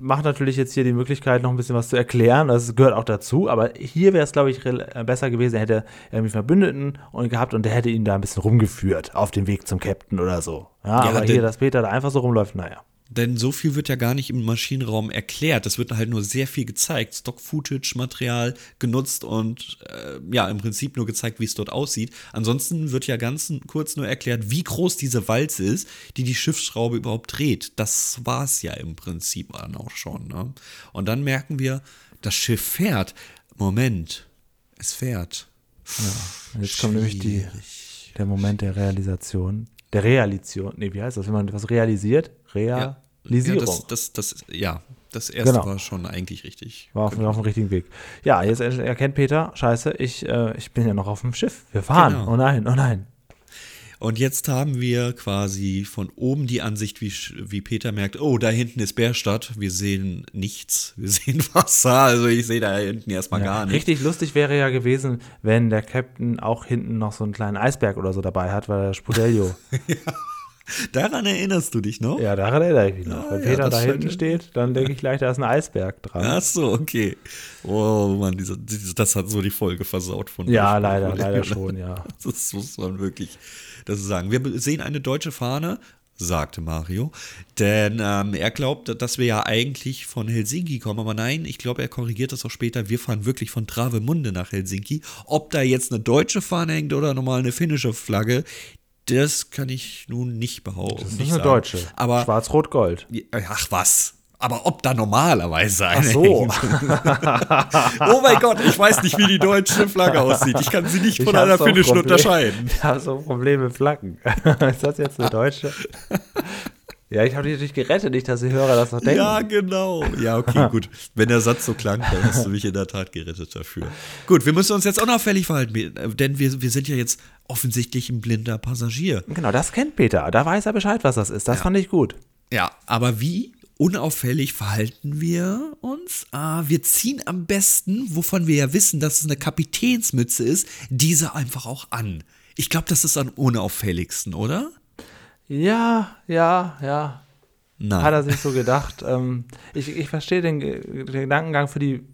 macht natürlich jetzt hier die Möglichkeit, noch ein bisschen was zu erklären. Das gehört auch dazu. Aber hier wäre es, glaube ich, äh, besser gewesen, er hätte irgendwie Verbündeten und gehabt und der hätte ihn da ein bisschen rumgeführt auf dem Weg zum Captain oder so. Ja, Ja, aber hier, dass Peter da einfach so rumläuft, naja. Denn so viel wird ja gar nicht im Maschinenraum erklärt. Es wird halt nur sehr viel gezeigt. Stock-Footage-Material genutzt und äh, ja, im Prinzip nur gezeigt, wie es dort aussieht. Ansonsten wird ja ganz kurz nur erklärt, wie groß diese Walze ist, die die Schiffsschraube überhaupt dreht. Das war es ja im Prinzip dann auch schon. Ne? Und dann merken wir, das Schiff fährt. Moment, es fährt. Und jetzt kommt nämlich die, der Moment der Realisation. Der Realisation. Nee, wie heißt das, wenn man was realisiert? Ja, Realisierung. Ja, das, das, das, ja, das erste Genau. war schon eigentlich richtig. War auf, auf dem richtigen Weg. Ja, jetzt er- erkennt Peter, scheiße, ich, äh, ich bin ja noch auf dem Schiff. Wir fahren. Genau. Oh nein, oh nein. Und jetzt haben wir quasi von oben die Ansicht, wie, wie Peter merkt, oh, da hinten ist Bärstadt. Wir sehen nichts. <laughs> Wir sehen Wasser. Also ich sehe da hinten erstmal gar nichts. Richtig lustig wäre ja gewesen, wenn der Captain auch hinten noch so einen kleinen Eisberg oder so dabei hat, weil der Spudelio. <laughs> Daran erinnerst du dich noch? ja, daran erinnere ich mich noch. Ah, Wenn ja, Peter da hinten steht, dann denke ich gleich, da ist ein Eisberg dran. Ach so, okay. Oh Mann, dieser, dieser, das hat so die Folge versaut von Ja, leider, leider schon, ja. <laughs> Das muss man wirklich das sagen. Wir sehen eine deutsche Fahne, sagte Mario, denn ähm, er glaubt, dass wir ja eigentlich von Helsinki kommen, aber nein, ich glaube, er korrigiert das auch später. Wir fahren wirklich von Travemünde nach Helsinki. Ob da jetzt eine deutsche Fahne hängt oder nochmal eine finnische Flagge, das kann ich nun nicht behaupten. Das ist nicht eine sagen. deutsche. Aber Schwarz-Rot-Gold. Ach was. Aber ob da normalerweise eine Ach so. <laughs> oh mein Gott, ich weiß nicht, wie die deutsche Flagge aussieht. Ich kann sie nicht von einer finnischen Problem- unterscheiden. <laughs> Ich habe so ein Problem mit Flaggen. <laughs> ist das jetzt eine deutsche? Ja, ich habe dich natürlich gerettet, nicht, dass die Hörer das noch denken. Ja, genau. Ja, okay, <laughs> gut. Wenn der Satz so klang, dann hast du mich in der Tat gerettet dafür. Gut, wir müssen uns jetzt unauffällig verhalten, denn wir, wir sind ja jetzt offensichtlich ein blinder Passagier. Genau, das kennt Peter. Da weiß er Bescheid, was das ist. Das fand ich gut. Ja, aber wie unauffällig verhalten wir uns? Ah, wir ziehen am besten, wovon wir ja wissen, dass es eine Kapitänsmütze ist, diese einfach auch an. Ich glaube, das ist am unauffälligsten, oder? Ja, ja, ja. Nein. Hat er sich so gedacht. <laughs> ähm, ich, ich verstehe den, den Gedankengang für die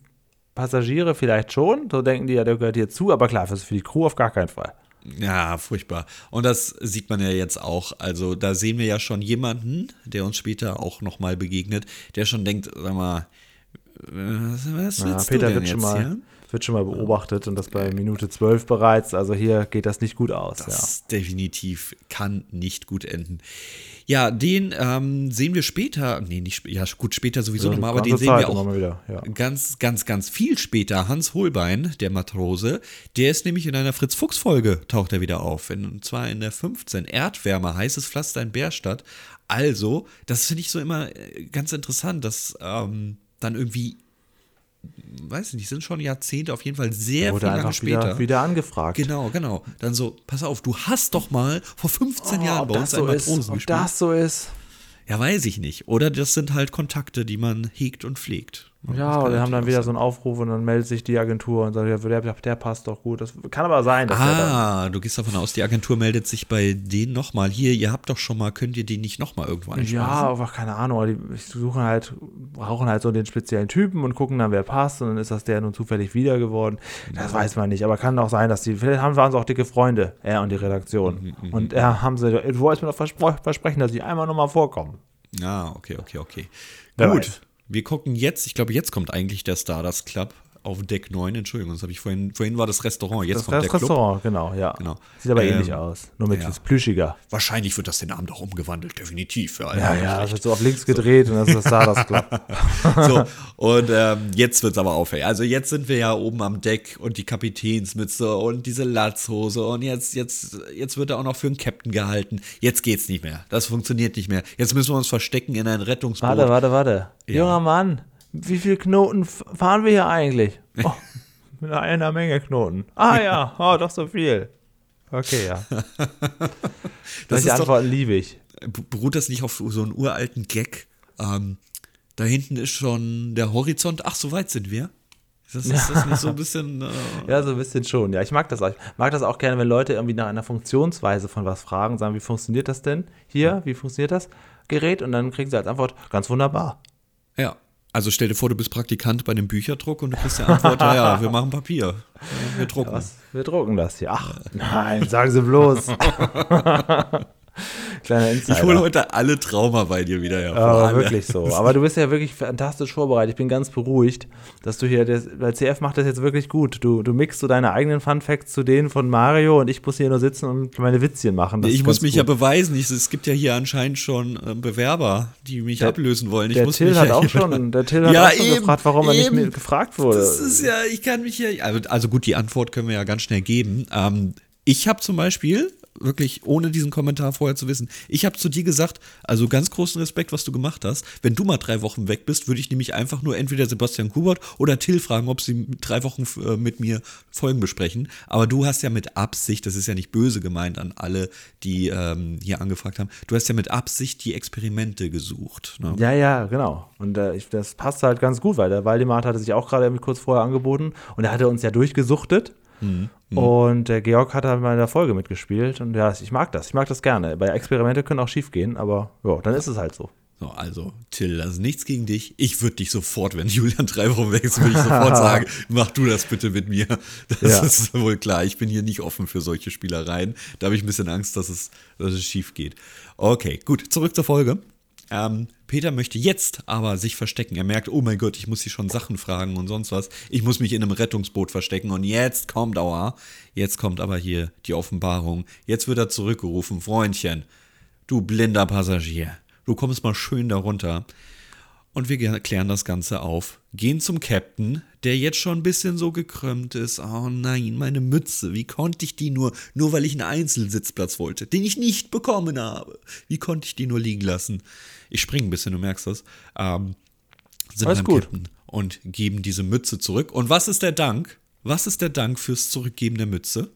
Passagiere vielleicht schon. So denken die ja, der gehört hier zu. Aber klar, für, die Crew auf gar keinen Fall. Ja, furchtbar. Und das sieht man ja jetzt auch. Also da sehen wir ja schon jemanden, der uns später auch nochmal begegnet, der schon denkt, sag mal, was, was Ja, willst Peter du denn wird schon, jetzt mal, hier? Wird schon mal beobachtet und das bei Minute 12 bereits. Also hier geht das nicht gut aus. Ja. Das definitiv kann nicht gut enden. Ja, den ähm, sehen wir später, nee, nicht ja, gut, später sowieso Ja, nochmal, aber den sehen wir Zeit auch wieder, ja. ganz, ganz, ganz viel später. Hans Holbein, der Matrose, der ist nämlich in einer Fritz-Fuchs-Folge, taucht er wieder auf. In, und zwar in der 15, Erdwärme, heißes Pflaster in Bärstadt. Also, das finde ich so immer äh, ganz interessant, dass ähm, dann irgendwie, weiß ich nicht, sind schon Jahrzehnte, auf jeden Fall sehr Wurde viel lange später. wieder, wieder angefragt. Genau, genau. Dann so, pass auf, du hast doch mal vor 15 Jahren Oh, ob bei uns das so ist, Matrosen ob gespielt. das so ist. Ja, weiß ich nicht. Oder das sind halt Kontakte, die man hegt und pflegt. Ja, oder haben dann wieder so einen Aufruf und dann meldet sich die Agentur und sagt, ja, der, der passt doch gut. Das kann aber sein, Ah, du gehst davon aus, die Agentur meldet sich bei denen nochmal. Hier, ihr habt doch schon mal, könnt ihr den nicht nochmal irgendwo einschmeißen? Ja, einfach keine Ahnung. aber Die suchen halt, brauchen halt so den speziellen Typen und gucken dann, wer passt. Und dann ist das der nun zufällig wieder geworden. Das weiß man nicht. Aber kann auch sein, dass die, vielleicht haben waren es auch dicke Freunde, er und die Redaktion. Mhm, und er haben sie, du wolltest mir doch versprechen, dass sie einmal nochmal vorkommen. Ah, okay, okay, okay. Wer Gut. weiß. Wir gucken jetzt, ich glaube, jetzt kommt eigentlich der Stardust Club auf Deck 9, Entschuldigung, das habe ich vorhin, vorhin war das Restaurant, jetzt Das kommt der Club. Restaurant, genau, ja. Genau. Sieht aber Ähm, ähnlich aus. Nur mit ja. plüschiger. Wahrscheinlich wird das den Abend auch umgewandelt, definitiv. Alle Ja, ja, das wird so auf links gedreht und das ist da das klappt. <laughs> So, und ähm, jetzt wird's aber auffällig. Also jetzt sind wir ja oben am Deck und die Kapitänsmütze und diese Latzhose und jetzt, jetzt, jetzt wird er auch noch für einen Captain gehalten. Jetzt geht's nicht mehr. Das funktioniert nicht mehr. Jetzt müssen wir uns verstecken in ein Rettungsboot. Warte, warte, warte. Ja. Junger Mann, wie viele Knoten fahren wir hier eigentlich? <laughs> Oh, mit einer Menge Knoten. Ah ja, oh, doch so viel. Okay, ja. <laughs> Das Solche Antworten liebe ich. Beruht das nicht auf so einen uralten Gag? Ähm, da hinten ist schon der Horizont. Ach, so weit sind wir. Ist das, ist das nicht so ein bisschen. Äh, <laughs> Ja, so ein bisschen schon. Ja, ich mag das auch. Ich mag das auch gerne, wenn Leute irgendwie nach einer Funktionsweise von was fragen, sagen, wie funktioniert das denn hier? Wie funktioniert das Gerät? Und dann kriegen sie als Antwort, ganz wunderbar. ja. Also stell dir vor, du bist Praktikant bei einem Bücherdruck und du kriegst die Antwort, ja, ja, wir machen Papier. Ja, Wir drucken. Was? Wir drucken das hier. Ach, nein, sagen Sie bloß. <laughs> Kleiner Insider. Ich hole heute alle Trauma bei dir wieder hervor. Aber alle. wirklich so. Aber du bist ja wirklich fantastisch vorbereitet. Ich bin ganz beruhigt, dass du hier, das, weil CF macht das jetzt wirklich gut. Du, du mixt so deine eigenen Fun Facts zu denen von Mario und ich muss hier nur sitzen und meine Witzchen machen. Das ich muss mich gut. ja beweisen. Ich, es gibt ja hier anscheinend schon äh, Bewerber, die mich Der- ablösen wollen. Ich Der muss Till mich hat ja auch hier- schon, der Till hat Ja, auch schon eben, gefragt, warum er nicht eben. gefragt wurde. Das ist ja, ich kann mich ja. Also, also gut, die Antwort können wir ja ganz schnell geben. Ähm, ich habe zum Beispiel, wirklich ohne diesen Kommentar vorher zu wissen, ich habe zu dir gesagt, also ganz großen Respekt, was du gemacht hast. Wenn du mal drei Wochen weg bist, würde ich nämlich einfach nur entweder Sebastian Kubert oder Till fragen, ob sie drei Wochen äh, mit mir Folgen besprechen. Aber du hast ja mit Absicht, das ist ja nicht böse gemeint an alle, die ähm, hier angefragt haben, du hast ja mit Absicht die Experimente gesucht. Ne? Ja, ja, genau. Und äh, ich, das passt halt ganz gut, weil der Waldemar hatte sich auch gerade kurz vorher angeboten und er hatte uns ja durchgesuchtet. Mhm. Und der Georg hat halt mal in der Folge mitgespielt und ja, ich mag das. Ich mag das gerne. Bei Experimente können auch schief gehen, aber ja, dann ist es halt so. So, also, Till, also nichts gegen dich. Ich würde dich sofort, wenn Julian drei Wochen weg ist, würde ich sofort <laughs> sagen, mach du das bitte mit mir. Das Ja. ist wohl klar. Ich bin hier nicht offen für solche Spielereien. Da habe ich ein bisschen Angst, dass es, dass es schief geht. Okay, gut, zurück zur Folge. Ähm, Peter möchte jetzt aber sich verstecken. Er merkt, oh mein Gott, ich muss hier schon Sachen fragen und sonst was. Ich muss mich in einem Rettungsboot verstecken. Und jetzt kommt Aua. Jetzt kommt aber hier die Offenbarung. Jetzt wird er zurückgerufen. Freundchen, du blinder Passagier. Du kommst mal schön darunter. Und wir klären das Ganze auf. Gehen zum Captain, der jetzt schon ein bisschen so gekrümmt ist. Oh nein, meine Mütze. Wie konnte ich die nur, nur weil ich einen Einzelsitzplatz wollte, den ich nicht bekommen habe. Wie konnte ich die nur liegen lassen? Ich springe ein bisschen, du merkst das. Ähm, sind Alles beim gut. Captain und geben diese Mütze zurück. Und was ist der Dank? Was ist der Dank fürs Zurückgeben der Mütze?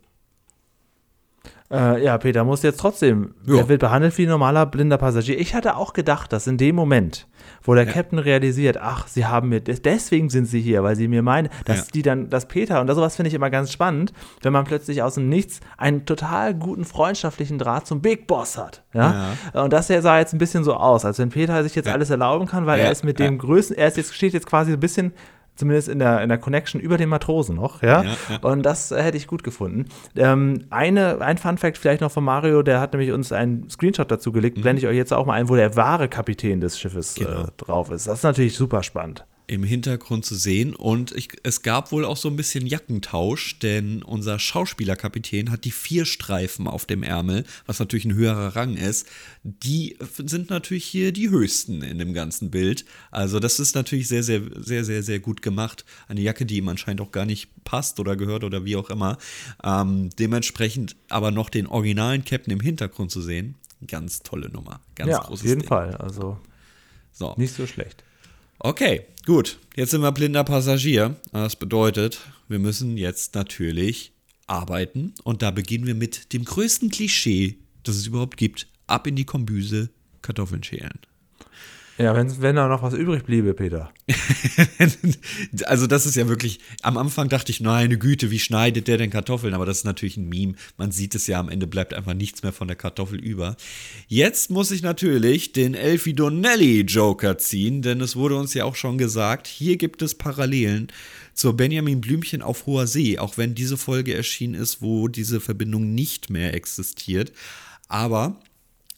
Äh, ja, Peter muss jetzt trotzdem, Ja. er wird behandelt wie ein normaler blinder Passagier. Ich hatte auch gedacht, dass in dem Moment, wo der Captain realisiert, ach, sie haben mir, des- deswegen sind sie hier, weil sie mir meinen, dass Ja. die dann, dass Peter, und das sowas finde ich immer ganz spannend, wenn man plötzlich aus dem Nichts einen total guten freundschaftlichen Draht zum Big Boss hat. Ja? Und das sah jetzt ein bisschen so aus, als wenn Peter sich jetzt Ja. alles erlauben kann, weil Ja, er ist mit ja. dem größten, er ist jetzt, steht jetzt quasi ein bisschen zumindest in der, in der Connection über den Matrosen noch, ja. Ja, ja. Und das äh, hätte ich gut gefunden. Ähm, eine, ein Fun-Fact vielleicht noch von Mario, der hat nämlich uns einen Screenshot dazu gelegt, blende ich euch jetzt auch mal ein, wo der wahre Kapitän des Schiffes Mhm. Genau. äh, drauf ist. Das ist natürlich super spannend. Im Hintergrund zu sehen. Und ich, es gab wohl auch so ein bisschen Jackentausch, denn unser Schauspielerkapitän hat die vier Streifen auf dem Ärmel, was natürlich ein höherer Rang ist. Die sind natürlich hier die höchsten in dem ganzen Bild. Also das ist natürlich sehr, sehr, sehr, sehr, sehr gut gemacht. Eine Jacke, die ihm anscheinend auch gar nicht passt oder gehört oder wie auch immer. Ähm, dementsprechend aber noch den originalen Captain im Hintergrund zu sehen. Ganz tolle Nummer. Ganz ja, großes auf jeden Ding. Fall. Also So. nicht so schlecht. Okay, gut. Jetzt sind wir blinder Passagier. Das bedeutet, wir müssen jetzt natürlich arbeiten. Und da beginnen wir mit dem größten Klischee, das es überhaupt gibt. Ab in die Kombüse, Kartoffeln schälen. Ja, wenn, wenn da noch was übrig bliebe, Peter. <laughs> also das ist ja wirklich, am Anfang dachte ich, meine Güte, wie schneidet der denn Kartoffeln? Aber das ist natürlich ein Meme. Man sieht es ja, am Ende bleibt einfach nichts mehr von der Kartoffel über. Jetzt muss ich natürlich den Elfie Donnelly Joker ziehen, denn es wurde uns ja auch schon gesagt, hier gibt es Parallelen zur Benjamin Blümchen auf hoher See, auch wenn diese Folge erschienen ist, wo diese Verbindung nicht mehr existiert. Aber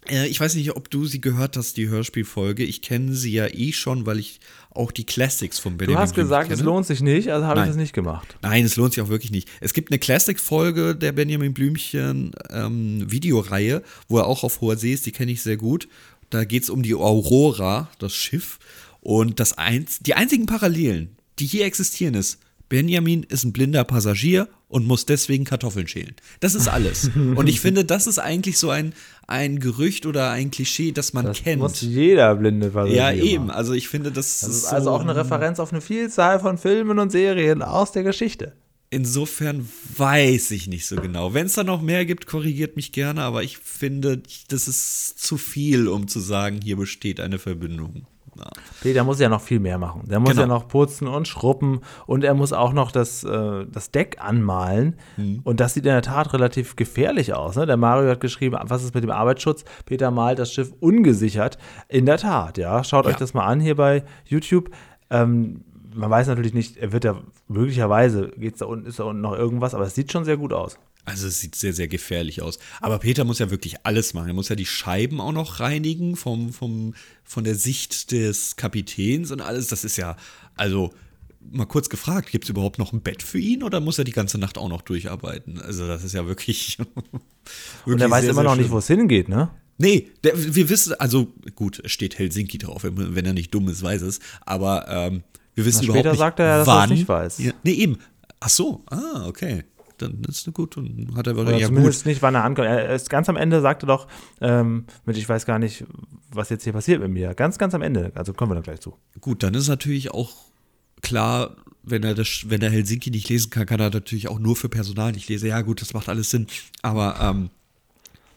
ich weiß nicht, ob du sie gehört hast, die Hörspielfolge. Ich kenne sie ja eh schon, weil ich auch die Classics von Benjamin Du hast Blümchen gesagt, kenne. es lohnt sich nicht, also habe ich das nicht gemacht. Nein, es lohnt sich auch wirklich nicht. Es gibt eine Classic-Folge der Benjamin Blümchen ähm, Videoreihe, wo er auch auf hoher See ist, die kenne ich sehr gut. Da geht es um die Aurora, das Schiff. Und das eins, die einzigen Parallelen, die hier existieren, ist, Benjamin ist ein blinder Passagier und muss deswegen Kartoffeln schälen. Das ist alles. <laughs> und ich finde, das ist eigentlich so ein, ein Gerücht oder ein Klischee, das man Das kennt. muss jeder blinde Passagier Ja, machen. eben. Also ich finde, das, Das ist so- also auch eine Referenz auf eine Vielzahl von Filmen und Serien aus der Geschichte. Insofern weiß ich nicht so genau. Wenn es da noch mehr gibt, korrigiert mich gerne, aber ich finde, das ist zu viel, um zu sagen, hier besteht eine Verbindung. Peter muss ja noch viel mehr machen. Der muss Genau. ja noch putzen und schruppen und er muss auch noch das, äh, das Deck anmalen. Mhm. Und das sieht in der Tat relativ gefährlich aus. Ne? Der Mario hat geschrieben, was ist mit dem Arbeitsschutz? Peter malt das Schiff ungesichert. In der Tat, ja. Schaut euch Ja. das mal an hier bei YouTube. Ähm, man weiß natürlich nicht, er wird ja möglicherweise, geht's da unten, ist da unten noch irgendwas, aber es sieht schon sehr gut aus. Also es sieht sehr, sehr gefährlich aus. Aber Peter muss ja wirklich alles machen. Er muss ja die Scheiben auch noch reinigen vom, vom, von der Sicht des Kapitäns und alles. Das ist ja, also mal kurz gefragt, gibt es überhaupt noch ein Bett für ihn oder muss er die ganze Nacht auch noch durcharbeiten? Also das ist ja wirklich. <laughs> Und er weiß immer noch nicht, wo es hingeht, ne? Nee, der, wir wissen, also gut, es steht Helsinki drauf, wenn er nicht dumm ist, weiß es, aber ähm, wir wissen Na, überhaupt später nicht, sagt er ja, dass er es nicht weiß. Ja, nee, eben. Ach so, ah, okay. Dann ist es gut und hat er Oder ja zumindest gut. nicht, wann er ankommt. Er ist ganz am Ende sagte doch, ähm, mit ich weiß gar nicht, was jetzt hier passiert mit mir. Ganz, ganz am Ende. Also kommen wir dann gleich zu. Gut, dann ist natürlich auch klar, wenn er das, wenn er Helsinki nicht lesen kann, kann er natürlich auch nur für Personal nicht lesen. Ja, gut, das macht alles Sinn. Aber ähm,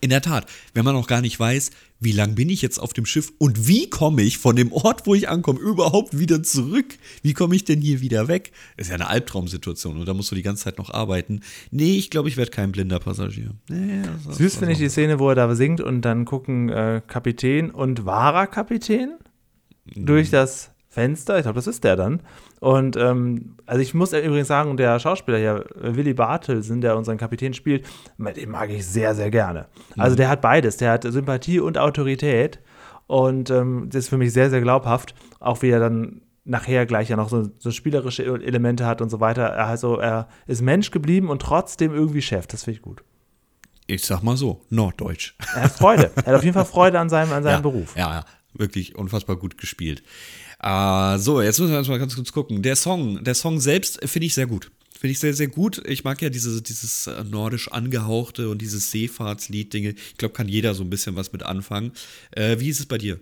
in der Tat, wenn man noch gar nicht weiß, wie lang bin ich jetzt auf dem Schiff und wie komme ich von dem Ort, wo ich ankomme, überhaupt wieder zurück? Wie komme ich denn hier wieder weg? Ist ja eine Albtraumsituation und da musst du die ganze Zeit noch arbeiten. Nee, ich glaube, ich werde kein blinder Passagier. Nee, das- Süß das- finde ich die Szene, wo er da singt und dann gucken äh, Kapitän und wahrer Kapitän durch das Fenster. Ich glaube, das ist der dann. Und ähm, also ich muss übrigens sagen, der Schauspieler hier, äh, Willy Bartelsen, der unseren Kapitän spielt, den mag ich sehr, sehr gerne. Also der hat beides. Der hat Sympathie und Autorität. Und ähm, das ist für mich sehr, sehr glaubhaft. Auch wie er dann nachher gleich ja noch so, so spielerische Elemente hat und so weiter. Also er ist Mensch geblieben und trotzdem irgendwie Chef. Das finde ich gut. Ich sag mal so, Norddeutsch. Er hat Freude. er hat auf jeden Fall Freude an seinem, an seinem <laughs> ja, Beruf. Ja, ja, wirklich unfassbar gut gespielt. Uh, so, jetzt müssen wir erstmal ganz kurz gucken. Der Song, der Song selbst finde ich sehr gut. Finde ich sehr, sehr gut. Ich mag ja diese, dieses nordisch angehauchte und dieses Seefahrtslied-Dinge. Ich glaube, kann jeder so ein bisschen was mit anfangen. Uh, wie ist es bei dir?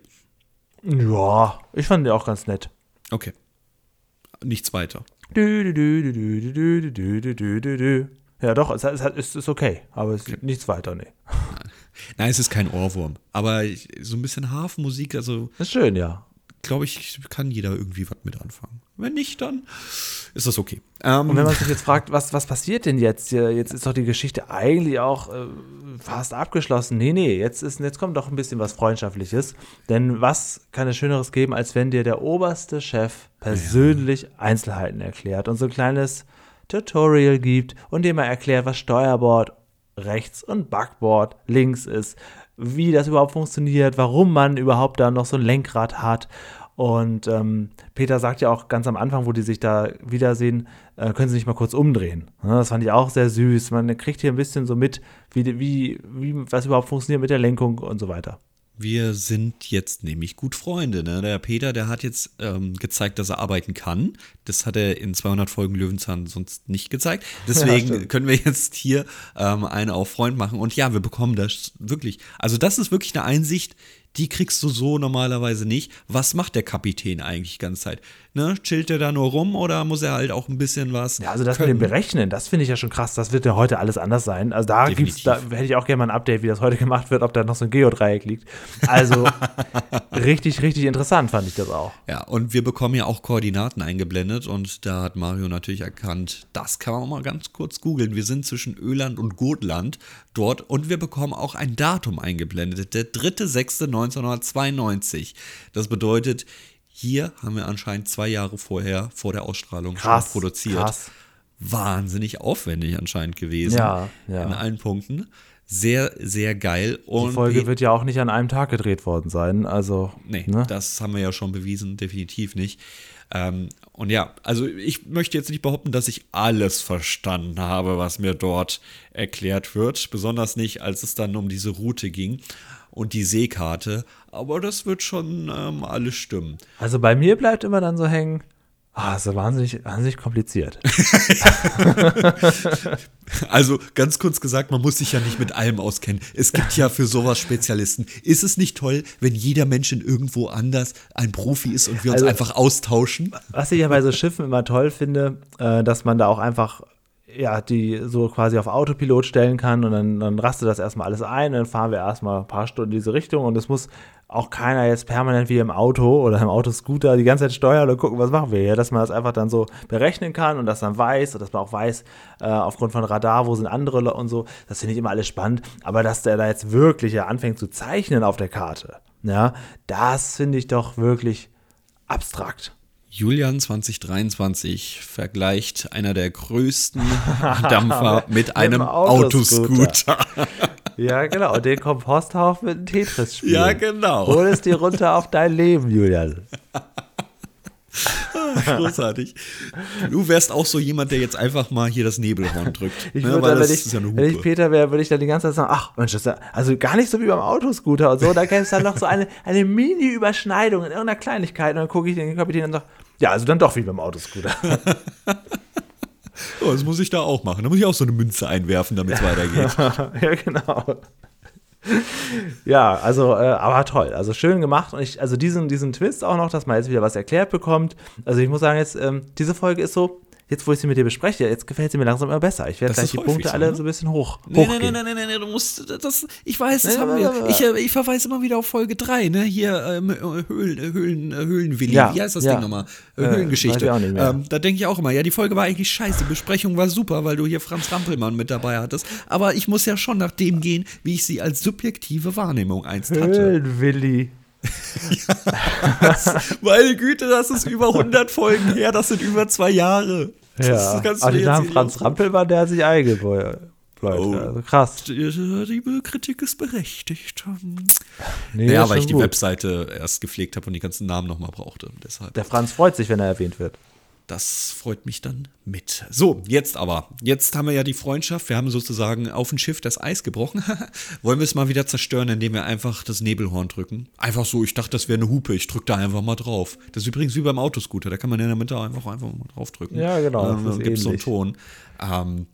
Ja, ich fand den auch ganz nett. Okay. Nichts weiter. Ja, doch, es, es, ist okay, aber es okay. nichts weiter, nee. Nein, es ist kein Ohrwurm, aber so ein bisschen Hafenmusik, also. Das ist schön, ja glaube ich, kann jeder irgendwie was mit anfangen. Wenn nicht, dann ist das okay. Ähm, Und wenn man sich jetzt fragt, was, was passiert denn jetzt? Ja, Jetzt ist doch die Geschichte eigentlich auch äh, fast abgeschlossen. Nee, nee, jetzt, ist, jetzt kommt doch ein bisschen was Freundschaftliches. Denn was kann es Schöneres geben, als wenn dir der oberste Chef persönlich Einzelheiten erklärt und so ein kleines Tutorial gibt und dir mal erklärt, was Steuerbord rechts und Backbord links ist, wie das überhaupt funktioniert, warum man überhaupt da noch so ein Lenkrad hat. Und ähm, Peter sagt ja auch ganz am Anfang, wo die sich da wiedersehen, äh, können sie nicht mal kurz umdrehen. Ja, das fand ich auch sehr süß. Man kriegt hier ein bisschen so mit, wie, wie, wie was überhaupt funktioniert mit der Lenkung und so weiter. Wir sind jetzt nämlich gut Freunde. Ne? Der Peter, der hat jetzt ähm, gezeigt, dass er arbeiten kann. Das hat er in 200 Folgen Löwenzahn sonst nicht gezeigt. <laughs> Deswegen stimmt. können wir jetzt hier ähm, einen auf Freund machen. Und ja, wir bekommen das wirklich. Also das ist wirklich eine Einsicht, die kriegst du so normalerweise nicht. Was macht der Kapitän eigentlich die ganze Zeit? Ne? Chillt er da nur rum oder muss er halt auch ein bisschen was? Ja, also das können? mit dem Berechnen, das finde ich ja schon krass. Das wird ja heute alles anders sein. Also da gibt's, da hätte ich auch gerne mal ein Update, wie das heute gemacht wird, ob da noch so ein Geodreieck liegt. Also <laughs> richtig, richtig interessant fand ich das auch. Ja, und wir bekommen ja auch Koordinaten eingeblendet und da hat Mario natürlich erkannt, das kann man mal ganz kurz googeln. Wir sind zwischen Öland und Gotland dort und wir bekommen auch ein Datum eingeblendet, der 3.6.1992. Das bedeutet, hier haben wir anscheinend zwei Jahre vorher, vor der Ausstrahlung Krass, schon produziert. krass. Wahnsinnig aufwendig anscheinend gewesen. Ja, ja. In allen Punkten. Sehr, sehr geil. Und Die Folge wir- wird ja auch nicht an einem Tag gedreht worden sein. Also, Nee, ne? das haben wir ja schon bewiesen, definitiv nicht. Ähm, und ja, also ich möchte jetzt nicht behaupten, dass ich alles verstanden habe, was mir dort erklärt wird. Besonders nicht, als es dann um diese Route ging und die Seekarte. Aber das wird schon ähm, alles stimmen. also bei mir bleibt immer dann so hängen, ah, ist so wahnsinnig, wahnsinnig kompliziert. <laughs> Also ganz kurz gesagt, man muss sich ja nicht mit allem auskennen. Es gibt ja für sowas Spezialisten. Ist es nicht toll, wenn jeder Mensch in irgendwo anders ein Profi ist und wir uns Also- einfach austauschen? Was ich ja bei so Schiffen immer toll finde, äh, dass man da auch einfach ja, die so quasi auf Autopilot stellen kann und dann, dann rastet das erstmal alles ein, dann fahren wir erstmal ein paar Stunden in diese Richtung und es muss auch keiner jetzt permanent wie im Auto oder im Autoscooter die ganze Zeit steuern und gucken, was machen wir hier, dass man das einfach dann so berechnen kann und das dann weiß und dass man auch weiß, äh, aufgrund von Radar, wo sind andere und so, das finde ich immer alles spannend, aber dass der da jetzt wirklich ja anfängt zu zeichnen auf der Karte, ja, das finde ich doch wirklich abstrakt. Julian 2023 vergleicht einer der größten Dampfer <laughs> mit einem Autoscooter. Autoscooter. <laughs> Ja, genau. Und den Komposthaufen mit dem Tetris spielen. Ja, genau. Hol es dir runter auf dein Leben, Julian. <laughs> Großartig. Du wärst auch so jemand, der jetzt einfach mal hier das Nebelhorn drückt. Ich ne, dann, wenn ich, ja wenn ich. Peter wäre, würde ich dann die ganze Zeit sagen, ach Mensch, das ist ja, also gar nicht so wie beim Autoscooter und so. Da gäbe es dann noch so eine, eine Mini-Überschneidung in irgendeiner Kleinigkeit. Und dann gucke ich den Kapitän und sage, ja, also dann doch wie beim Autoscooter. <laughs> Oh, das muss ich da auch machen. Da muss ich auch so eine Münze einwerfen, damit es weitergeht. <laughs> ja, genau. Ja, also, äh, aber toll. Also schön gemacht. Und ich, also diesen, diesen Twist auch noch, dass man jetzt wieder was erklärt bekommt. Also ich muss sagen, jetzt, ähm, diese Folge ist so, jetzt wo ich sie mit dir bespreche, jetzt gefällt sie mir langsam immer besser. Ich werde Das gleich die häufig Punkte so, alle ne? so ein bisschen hoch, Nee, nee, hochgehen. nee, nee, nee, nee, du musst das, ich weiß, das Nee, haben wir. Ich, äh, ich verweise immer wieder auf Folge 3, ne? Hier ähm, Höhlen, äh, Höhlen, äh, Höhlenwilli. Ja, Wie heißt das ja. Ding nochmal? Äh, Höhlengeschichte. Ähm, da denke ich auch immer, ja, die Folge war eigentlich scheiße, die Besprechung war super, weil du hier Franz Rampelmann mit dabei hattest. Aber ich muss ja schon nach dem gehen, wie ich sie als subjektive Wahrnehmung einst hatte. Höhlenwilli. <laughs> <laughs> Meine Güte, das ist über 100 Folgen her, das sind über zwei Jahre. Das Ja, kannst du Namen nicht Franz Rampelmann, der hat sich eingebläut. Oh. Also krass. Die Kritik ist berechtigt. Nee, Ja, ist weil ich die gut. Webseite erst gepflegt habe und die ganzen Namen nochmal brauchte. Deshalb. Der Franz freut sich, wenn er erwähnt wird. Das freut mich dann mit. So, jetzt aber. Jetzt haben wir ja die Freundschaft. Wir haben sozusagen auf dem Schiff das Eis gebrochen. <laughs> Wollen wir es mal wieder zerstören, indem wir einfach das Nebelhorn drücken? Einfach so, ich dachte, das wäre eine Hupe. Ich drücke da einfach mal drauf. Das ist übrigens wie beim Autoscooter. Da kann man in der Mitte einfach, einfach mal draufdrücken. Ja, genau, ist dann gibt es so einen. Ton. Ähm,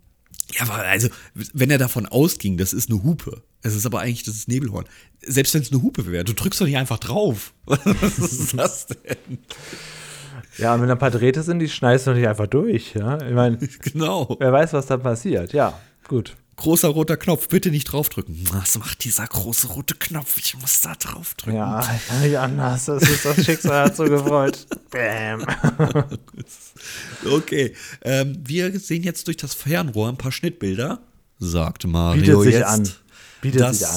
ja, aber also, wenn er davon ausging, das ist eine Hupe. Es ist aber eigentlich das Nebelhorn. Selbst wenn es eine Hupe wäre, du drückst doch nicht einfach drauf. <laughs> Was ist das denn? Ja, und wenn da ein paar Drähte sind, die schneidest du nicht einfach durch. Ja? Ich meine, <laughs> Genau. wer weiß, was da passiert. Ja, gut. Großer roter Knopf, bitte nicht draufdrücken. Was macht dieser große rote Knopf? Ich muss da draufdrücken. Ja, ich kann nicht anders. Das ist das Schicksal hat so gewollt. <laughs> Bam. Okay, ähm, wir sehen jetzt durch das Fernrohr ein paar Schnittbilder, sagt Mario Bietet sich jetzt. an. Bietet das sich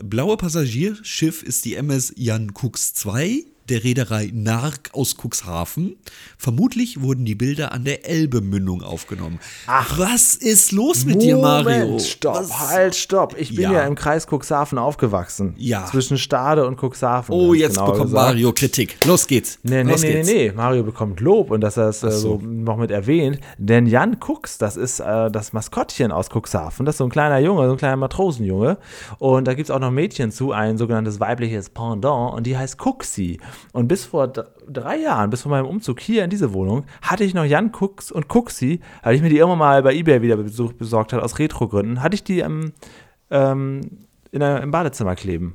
an. blaue Passagierschiff ist die MS Jan Cooks 2 der Reederei Nark aus Cuxhaven. Vermutlich wurden die Bilder an der Elbe-Mündung aufgenommen. Ach, was ist los mit dir, Mario? Moment, stopp, Was- halt, stopp. Ich bin ja. Ja. im Kreis Cuxhaven aufgewachsen. Ja. Zwischen Stade und Cuxhaven. Oh, jetzt genauer bekommt gesagt. Mario Kritik. Los geht's. Nee, nee, Los nee, nee, geht's. nee. Mario bekommt Lob und dass er es äh, so so. noch mit erwähnt. Denn Jan Cux, das ist äh, das Maskottchen aus Cuxhaven. Das ist so ein kleiner Junge, so ein kleiner Matrosenjunge. Und da gibt es auch noch Mädchen zu, ein sogenanntes weibliches Pendant. Und die heißt Cuxi. Und bis vor drei Jahren, bis vor meinem Umzug hier in diese Wohnung, hatte ich noch Jan Cux und Cuxi, weil ich mir die irgendwann mal bei Ebay wieder besorgt habe, aus Retro-Gründen, hatte ich die ähm, ähm, in der, im Badezimmer kleben.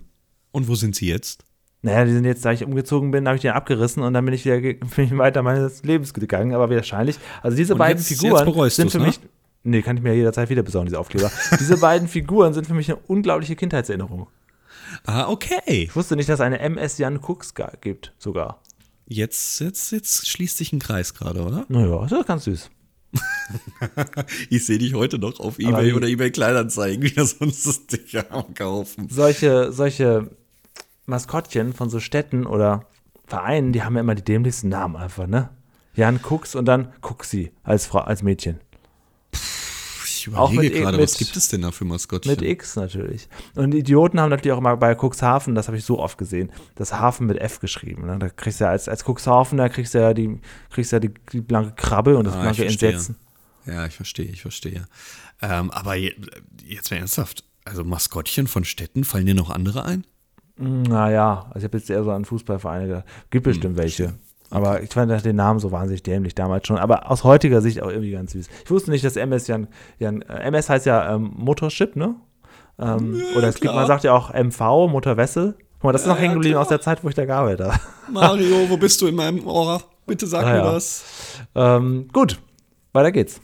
Und wo sind sie jetzt? Naja, die sind jetzt, da ich umgezogen bin, habe ich den abgerissen und dann bin ich wieder <laughs> bin ich weiter meines Lebens gegangen, aber wahrscheinlich. Also diese Und beiden jetzt- Figuren jetzt sind für ne? mich. Nee, kann ich mir jederzeit wieder besorgen, diese Aufkleber. <laughs> diese beiden Figuren sind für mich eine unglaubliche Kindheitserinnerung. Ah, okay. Ich wusste nicht, dass es eine MS Jan Cooks gibt, sogar. Jetzt, jetzt, jetzt schließt sich ein Kreis gerade, oder? Naja, ist doch ganz süß. <laughs> Ich sehe dich heute noch auf Ebay wie- oder Ebay Kleinanzeigen, wieder sonst das Ding am Kaufen. Solche, solche Maskottchen von so Städten oder Vereinen, die haben ja immer die dämlichsten Namen einfach, ne? Jan Cooks und dann Cooksy als Frau, als Mädchen. Ich Auch mit überlege E- gerade, mit- was gibt es denn da für Maskottchen? Mit X natürlich. Und Idioten haben natürlich auch immer bei Cuxhaven, das habe ich so oft gesehen, das Hafen mit F geschrieben. Ne? Da kriegst du ja als, als Cuxhavener kriegst du ja die, kriegst ja die, die blanke Krabbe und das Ah, blanke. Entsetzen. Ja, ich verstehe, ich verstehe. Ähm, aber je, jetzt mal ernsthaft, also Maskottchen von Städten, fallen dir noch andere ein? Naja, also ich habe jetzt eher so an Fußballvereine gedacht. Gibt Hm, bestimmt welche. Aber ich fand den Namen so wahnsinnig dämlich damals schon. Aber aus heutiger Sicht auch irgendwie ganz süß. Ich wusste nicht, dass MS ja, ein- ja ein- äh, MS heißt ja ähm, Motorship, ne? Ähm, oder es gibt, klar. man sagt ja auch MV, Motorwessel. Guck mal, das ist noch Ja, hängen geblieben aus der Zeit, wo ich da gearbeitet habe. Mario, wo bist du in meinem Ohr? Bitte sag <laughs> Ah, mir ja. das. ähm, gut, weiter geht's.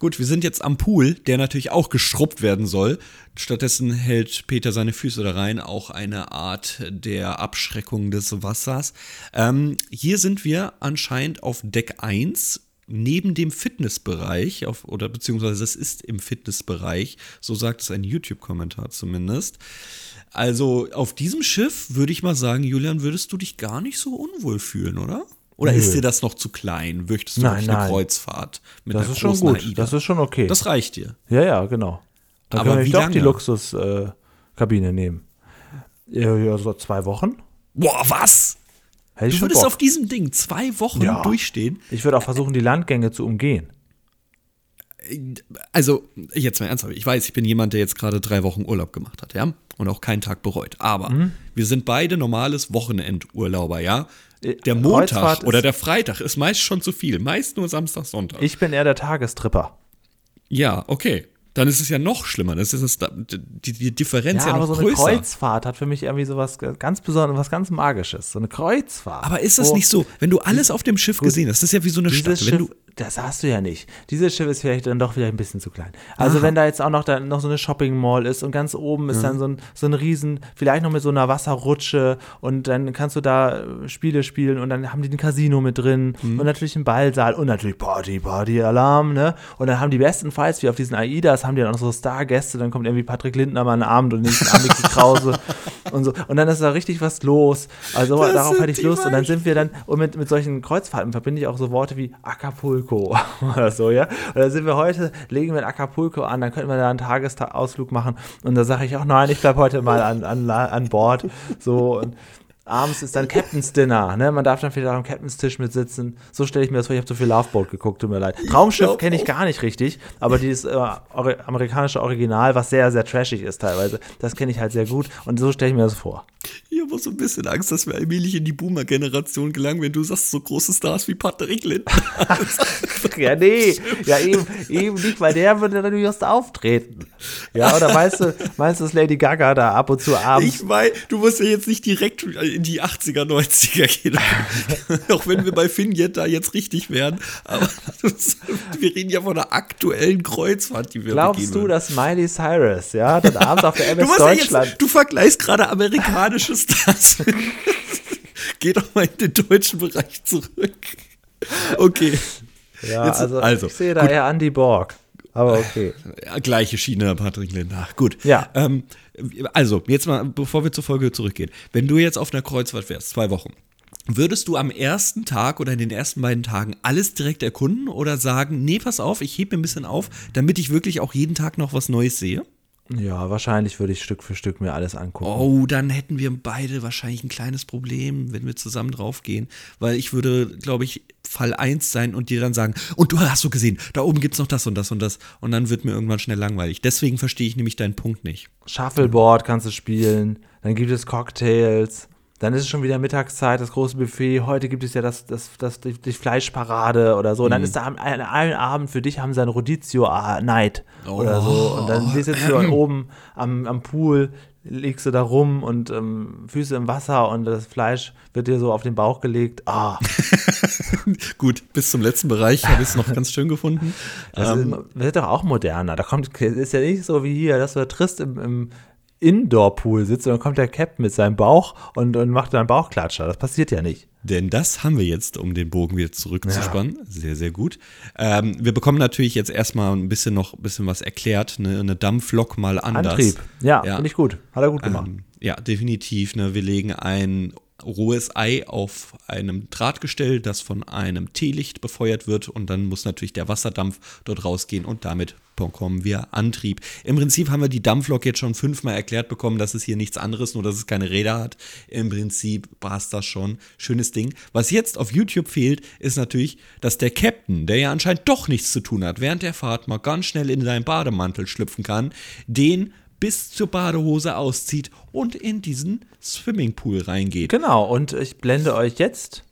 Gut, wir sind jetzt am Pool, der natürlich auch geschrubbt werden soll. Stattdessen hält Peter seine Füße da rein, auch eine Art der Abschreckung des Wassers. Ähm, hier sind wir anscheinend auf Deck 1, neben dem Fitnessbereich, auf, oder beziehungsweise es ist im Fitnessbereich, so sagt es ein YouTube-Kommentar zumindest. Also auf diesem Schiff würde ich mal sagen, Julian, würdest du dich gar nicht so unwohl fühlen, oder? Oder Nö. ist dir das noch zu klein? Möchtest du Nein, wirklich eine nein. Kreuzfahrt mit Das einer ist schon gut. AIDA? Das ist schon okay. Das reicht dir. ja, ja, genau. Dann Aber können wir wie doch lange? die Luxuskabine äh, nehmen. Ja, ja, so zwei Wochen. Boah, was? Hätte Du würdest Bock. auf diesem Ding zwei Wochen Ja. durchstehen? Ich würde auch versuchen, die Landgänge zu umgehen. Also, jetzt mal ernsthaft. Ich weiß, ich bin jemand, der jetzt gerade drei Wochen Urlaub gemacht hat, ja? Und auch keinen Tag bereut. Aber Mhm. wir sind beide normales Wochenendurlauber, ja? Äh, Der Montag oder der Freitag ist meist schon zu viel. Meist nur Samstag, Sonntag. Ich bin eher der Tagestripper. ja, okay. Dann ist es ja noch schlimmer. Das ist das, die, die Differenz ja, Ja, aber noch so eine größer. Kreuzfahrt hat für mich irgendwie so was ganz Besonderes, was ganz Magisches. So eine Kreuzfahrt. Aber ist das nicht so, wenn du alles auf dem Schiff gesehen hast, das ist ja wie so eine Stadt. Wenn Schiff, du, das hast du ja nicht. Dieses Schiff ist vielleicht dann doch wieder ein bisschen zu klein. Also wenn da jetzt auch noch, da noch so eine Shopping Mall ist und ganz oben ist dann so ein, so ein Riesen, vielleicht noch mit so einer Wasserrutsche und dann kannst du da äh, Spiele spielen und dann haben die ein Casino mit drin Mhm. und natürlich einen Ballsaal und natürlich Party, Party, Alarm, ne? Und dann haben die besten Fights, wie auf diesen AIDAs, haben die dann auch so Stargäste, dann kommt irgendwie Patrick Lindner mal einen Abend und nicht Amiki <laughs> Krause und so. Und dann ist da richtig was los. Also Das darauf hätte ich Lust und dann sind wir dann, und mit, mit solchen Kreuzfahrten verbinde ich auch so Worte wie Acapulco <laughs> oder so, ja. Und dann sind wir heute, legen wir in Acapulco an, dann könnten wir da einen Tagesausflug machen. Und da sage ich auch, nein, ich bleib heute mal an, an, an Bord. So, und abends ist dann Captain's Dinner, ne? Man darf dann vielleicht am Captain's Tisch mit sitzen. So stelle ich mir das vor, ich habe zu viel Loveboat geguckt, tut mir leid. Traumschiff kenne ich gar nicht richtig, aber dieses äh, amerikanische Original, was sehr, sehr trashig ist teilweise, das kenne ich halt sehr gut. Und so stelle ich mir das vor. Ich habe so ein bisschen Angst, dass wir allmählich in die Boomer-Generation gelangen, wenn du sagst, so große Stars wie Patrick Lindner. <laughs> Ja, nee, ja eben, eben nicht, weil der würde dann just auftreten. Ja, oder meinst du, meinst du, dass Lady Gaga da ab und zu abends Ich weiß, du musst ja jetzt nicht direkt in die 80er, 90er gehen. <laughs> auch wenn wir bei Finjet da jetzt richtig wären. Aber <laughs> wir reden ja von einer aktuellen Kreuzfahrt, die wir glaubst begehen du, dass Miley Cyrus, ja, dann abends auf der <laughs> Du, MS ja Deutschland jetzt, du vergleichst gerade amerikanische Stars. Geh doch mal in den deutschen Bereich zurück. Okay. Ja, Jetzt- also, also, ich sehe da eher Andy Borg. Aber okay. Gleiche Schiene, Patrick Lindner. Gut. Ja. Ähm, also, jetzt mal, bevor wir zur Folge zurückgehen. Wenn du jetzt auf einer Kreuzfahrt wärst, zwei Wochen, würdest du am ersten Tag oder in den ersten beiden Tagen alles direkt erkunden oder sagen, nee, pass auf, ich hebe mir ein bisschen auf, damit ich wirklich auch jeden Tag noch was Neues sehe? Ja, wahrscheinlich würde ich Stück für Stück mir alles angucken. Oh, dann hätten wir beide wahrscheinlich ein kleines Problem, wenn wir zusammen draufgehen. Weil ich würde, glaube ich, Fall 1 sein und dir dann sagen, und du hast du gesehen, da oben gibt's noch das und das und das. Und dann wird mir irgendwann schnell langweilig. Deswegen verstehe ich nämlich deinen Punkt nicht. Shuffleboard kannst du spielen, dann gibt es Cocktails, dann ist es schon wieder Mittagszeit, das große Buffet. Heute gibt es ja das, das, das, die, die Fleischparade oder so. Und Mhm. dann ist da am- an einem Abend für dich haben sie ein Rodizio-Night oder Oh. so. Und dann sitzt du <clears throat> oben am, am Pool, legst du da rum und ähm, Füße im Wasser und das Fleisch wird dir so auf den Bauch gelegt. Ah, <laughs> Gut, bis zum letzten Bereich habe ich es noch ganz schön gefunden. das Ähm, ist, wird doch auch moderner. Da kommt, ist ja nicht so wie hier, dass du da trist im, im Indoor-Pool sitzt und dann kommt der Captain mit seinem Bauch und, und macht dann Bauchklatscher. Das passiert ja nicht. Denn das haben wir jetzt, um den Bogen wieder zurückzuspannen. Sehr, sehr gut. Ähm, wir bekommen natürlich jetzt erstmal ein bisschen noch ein bisschen was erklärt. Ne? Eine Dampflok mal anders. Antrieb. Ja, Ja. finde ich gut. Hat er gut gemacht. Ähm, ja, definitiv. Ne? Wir legen ein rohes Ei auf einem Drahtgestell, das von einem Teelicht befeuert wird und dann muss natürlich der Wasserdampf dort rausgehen und damit bekommen wir Antrieb. Im Prinzip haben wir die Dampflok jetzt schon fünfmal erklärt bekommen, dass es hier nichts anderes, nur dass es keine Räder hat. Im Prinzip war es das schon. Schönes Ding. Was jetzt auf YouTube fehlt, ist natürlich, dass der Captain, der ja anscheinend doch nichts zu tun hat, während der Fahrt mal ganz schnell in seinen Bademantel schlüpfen kann, den bis zur Badehose auszieht und in diesen Swimmingpool reingeht. Genau, und ich blende euch jetzt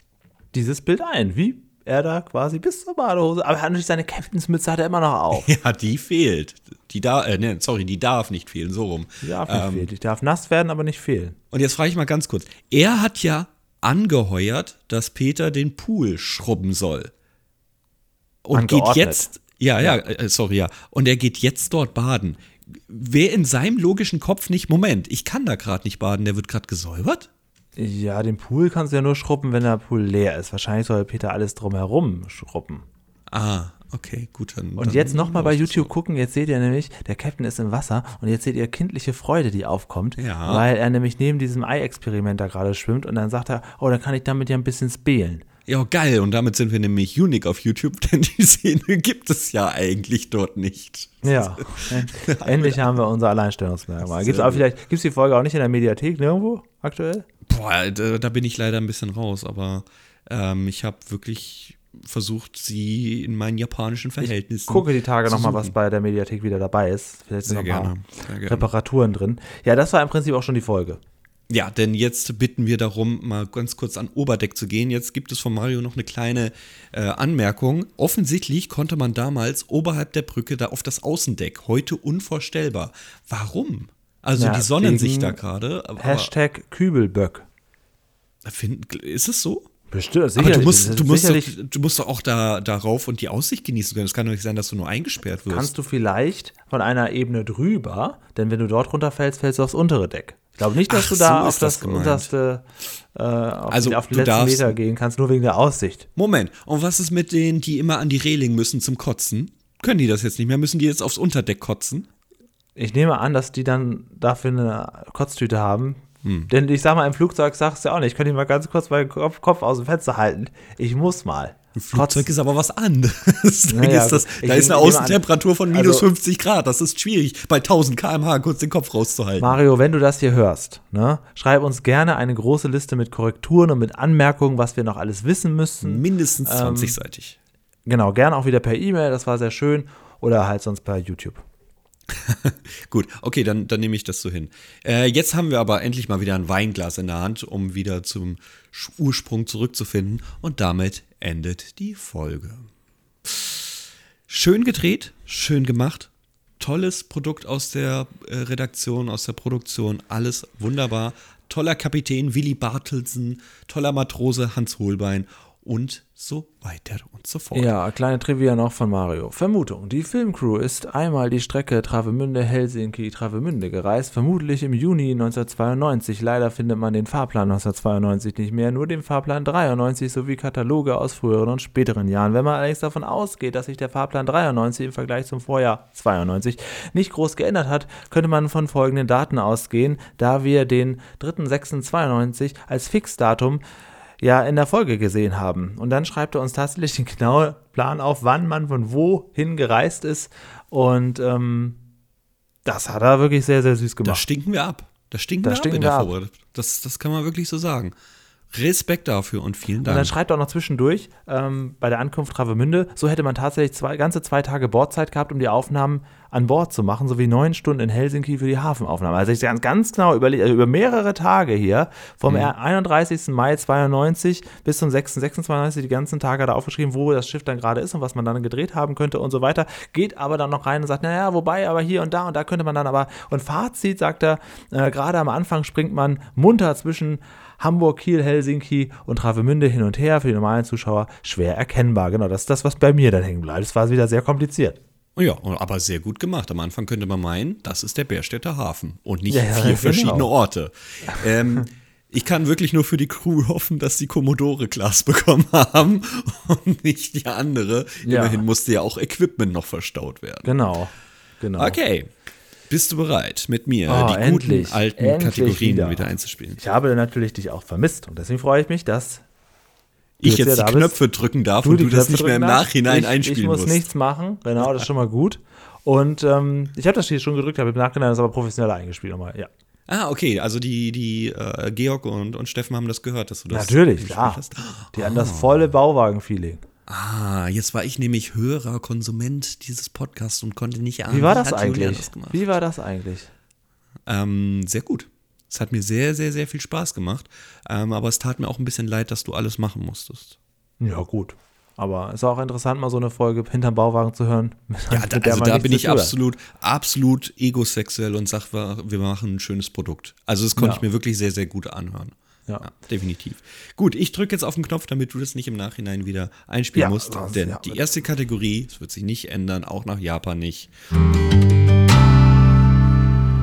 dieses Bild ein, wie er da quasi bis zur Badehose, aber er hat natürlich seine Captainsmütze hat er immer noch auf. <laughs> Ja, die fehlt. Die da, äh, ne, sorry, die darf nicht fehlen, so rum. Die darf nicht fehlen. Die darf nass werden, aber nicht fehlen. Und jetzt frage ich mal ganz kurz. Er hat ja angeheuert, dass Peter den Pool schrubben soll. Und geht Angeordnet. jetzt, ja, ja, äh, sorry, ja. Und er geht jetzt dort baden. Wer in seinem logischen Kopf nicht, Moment, ich kann da gerade nicht baden, der wird gerade gesäubert? Ja, den Pool kannst du ja nur schrubben, wenn der Pool leer ist. Wahrscheinlich soll Peter alles drumherum schrubben. Ah, okay, gut. Dann, Und dann jetzt nochmal bei YouTube gucken, jetzt seht ihr nämlich, der Captain ist im Wasser und jetzt seht ihr kindliche Freude, die aufkommt, Ja. weil er nämlich neben diesem Ei-Experiment da gerade schwimmt und dann sagt er, oh, dann kann ich damit ja ein bisschen spelen. Ja, geil. Und damit sind wir nämlich unique auf YouTube, <laughs> denn die Szene gibt es ja eigentlich dort nicht. Ja, <laughs> endlich haben wir unser Alleinstellungsmerkmal. Gibt's auch vielleicht, gibt's die Folge auch nicht in der Mediathek nirgendwo aktuell? Boah, da, da bin ich leider ein bisschen raus, aber ähm, ich habe wirklich versucht, sie in meinen japanischen Verhältnissen. Gucke die Tage nochmal, was bei der Mediathek wieder dabei ist. Vielleicht sind noch gerne. Reparaturen drin. Ja, das war im Prinzip auch schon die Folge. Ja, denn jetzt bitten wir darum, mal ganz kurz an Oberdeck zu gehen. Jetzt gibt es von Mario noch eine kleine äh, Anmerkung. Offensichtlich konnte man damals oberhalb der Brücke da auf das Außendeck. Heute unvorstellbar. Warum? Also Ja, die sonnen sich da gerade. aber- Hashtag Kübelböck. Find, ist es so? Bestimmt, Aber sicherlich. du das musst, du, musst doch, du musst doch auch da darauf und die Aussicht genießen können. Es kann doch nicht sein, dass du nur eingesperrt wirst. kannst du vielleicht von einer Ebene drüber, denn wenn du dort runterfällst, fällst du aufs untere Deck. Ich glaube nicht, dass Ach, du da so auf das das, unterste, äh, auf, Also, die, auf die letzten darfst- Meter gehen kannst, nur wegen der Aussicht. Moment, und was ist mit denen, die immer an die Reling müssen zum Kotzen? Können die das jetzt nicht mehr? Müssen die jetzt aufs Unterdeck kotzen? Ich nehme an, dass die dann dafür eine Kotztüte haben. Hm. Denn ich sag mal, im Flugzeug sagst du ja auch nicht, ich könnte mal ganz kurz meinen Kopf, Kopf aus dem Fenster halten. Ich muss mal. Ein Flugzeug ist aber was anderes. <laughs> da ist, das, da ist eine Außentemperatur von minus also- 50 Grad. Das ist schwierig, bei 1000 km/h kurz den Kopf rauszuhalten. Mario, wenn du das hier hörst, ne, schreib uns gerne eine große Liste mit Korrekturen und mit Anmerkungen, was wir noch alles wissen müssen. Mindestens Ähm, 20-seitig. Genau, gerne auch wieder per E-Mail, das war sehr schön. Oder halt sonst per YouTube. <laughs> Gut, okay, dann, dann nehme ich das so hin. Äh, jetzt haben wir aber endlich mal wieder ein Weinglas in der Hand, um wieder zum Ursprung zurückzufinden. Und damit endet die Folge. Schön gedreht, schön gemacht. Tolles Produkt aus der äh, Redaktion, aus der Produktion. Alles wunderbar. Toller Kapitän Willi Bartelsen, toller Matrose Hans Holbein und so weiter und so fort. Ja, kleine Trivia noch von Mario. Vermutung: Die Filmcrew ist einmal die Strecke Travemünde-Helsinki-Travemünde gereist, vermutlich im Juni 1992. Leider findet man den Fahrplan 1992 nicht mehr, nur den Fahrplan 93 sowie Kataloge aus früheren und späteren Jahren. Wenn man allerdings davon ausgeht, dass sich der Fahrplan 93 im Vergleich zum Vorjahr 92 nicht groß geändert hat, könnte man von folgenden Daten ausgehen, da wir den 3.6.92 als Fixdatum ja in der Folge gesehen haben. Und dann schreibt er uns tatsächlich den genauen Plan auf, wann man von wohin gereist ist. Und ähm, das hat er wirklich sehr, sehr süß Da gemacht. stinken wir ab. Da stinken Da wir stinken ab in der. Vorbereitung. Das, das kann man wirklich so sagen. Respekt dafür und vielen Und dann Dank. schreibt er auch noch zwischendurch ähm, bei der Ankunft Travemünde, so hätte man tatsächlich zwei, ganze zwei Tage Bordzeit gehabt, um die Aufnahmen an Bord zu machen, sowie neun Stunden in Helsinki für die Hafenaufnahmen. Also ich ganz, ganz genau überlegt, also über mehrere Tage hier, vom 31. Mai 92 bis zum 6. 26. die ganzen Tage da aufgeschrieben, wo das Schiff dann gerade ist und was man dann gedreht haben könnte und so weiter. Geht aber dann noch rein und sagt, naja, wobei, aber hier und da und da könnte man dann aber, und Fazit sagt er, äh, gerade am Anfang springt man munter zwischen Hamburg, Kiel, Helsinki und Travemünde hin und her für die normalen Zuschauer schwer erkennbar. Genau, das ist das, was bei mir dann hängen bleibt. Es war wieder sehr kompliziert. Ja, aber sehr gut gemacht. Am Anfang könnte man meinen, das ist der Bärstädter Hafen und nicht Ja, vier genau. verschiedene Orte. Ähm, <laughs> ich kann wirklich nur für die Crew <laughs> hoffen, dass die Commodore-Class bekommen <laughs> haben und nicht die andere. Ja. Immerhin musste ja auch Equipment noch verstaut werden. Genau. genau. Okay. Bist du bereit, mit mir Oh, die endlich, guten alten endlich Kategorien wieder. wieder. einzuspielen? Ich habe natürlich dich auch vermisst und deswegen freue ich mich, dass Ich jetzt jetzt ja die. Knöpfe drücken darf und die du das Knöpfe nicht mehr im. Nachhinein ich, einspielen Ich muss musst. nichts machen, genau, das ist schon mal gut. Und ähm, ich habe das hier schon gedrückt, habe im Nachhinein das aber professioneller eingespielt nochmal, ja. Ah, okay, also die, die äh, Georg und, und Steffen haben das gehört, dass du das Natürlich, klar. hast. Die hatten das volle Bauwagen-Feeling. Ah, jetzt war ich nämlich Hörer, Konsument dieses Podcasts und konnte nicht ahnen, Wie war das eigentlich? das gemacht. Wie war das eigentlich? Ähm, sehr gut. Es hat mir sehr, sehr, sehr viel Spaß gemacht. Ähm, aber es tat mir auch ein bisschen leid, dass du alles machen musstest. Ja, gut. Aber es ist auch interessant, mal so eine Folge hinterm Bauwagen zu hören. <laughs> Ja, da, also da bin ich absolut, absolut egosexuell und sag, wir wir machen ein schönes Produkt. Also das konnte Ja. ich mir wirklich sehr, sehr gut anhören. Ja. definitiv. Gut, ich drücke jetzt auf den Knopf, damit du das nicht im Nachhinein wieder einspielen Ja, musst. sonst- Denn ja, die erste Kategorie, es wird sich nicht ändern, auch nach Japan nicht.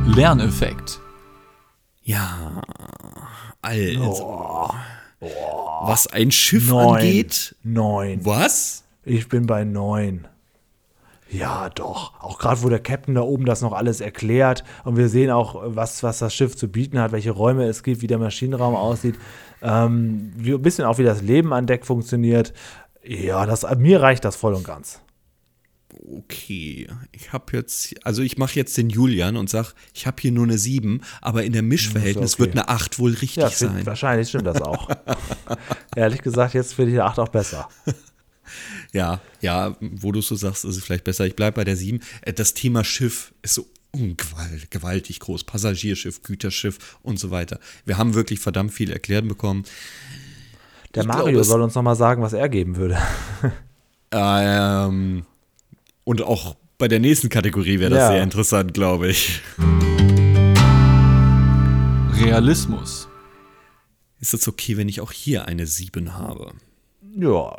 Lerneffekt. Ja, also. Was ein Schiff Neun. angeht. Neun. Was? Ich bin bei neun. Ja, doch. Auch gerade, wo der Captain da oben das noch alles erklärt und wir sehen auch, was, was das Schiff zu bieten hat, welche Räume es gibt, wie der Maschinenraum aussieht, ähm, wie, ein bisschen auch, wie das Leben an Deck funktioniert. Ja, das, mir reicht das voll und ganz. Okay, ich habe jetzt, also ich mache jetzt den Julian und sag, ich habe hier nur eine 7, aber in der Mischverhältnis okay. wird eine 8 wohl richtig Ja, sein. wahrscheinlich stimmt das auch. <laughs> Ehrlich gesagt, jetzt finde ich die 8 auch besser. <laughs> Ja, ja, wo du so sagst, ist es vielleicht besser. Ich bleibe bei der 7. Äh, Das Thema Schiff ist so gewaltig groß. Passagierschiff, Güterschiff und so weiter. Wir haben wirklich verdammt viel erklärt bekommen. Der Ich Mario glaube, es- soll uns noch mal sagen, was er geben würde. Ähm, und auch bei der nächsten Kategorie wäre das Ja. sehr interessant, glaube ich. Realismus. Ist es okay, wenn ich auch hier eine 7 habe? Ja,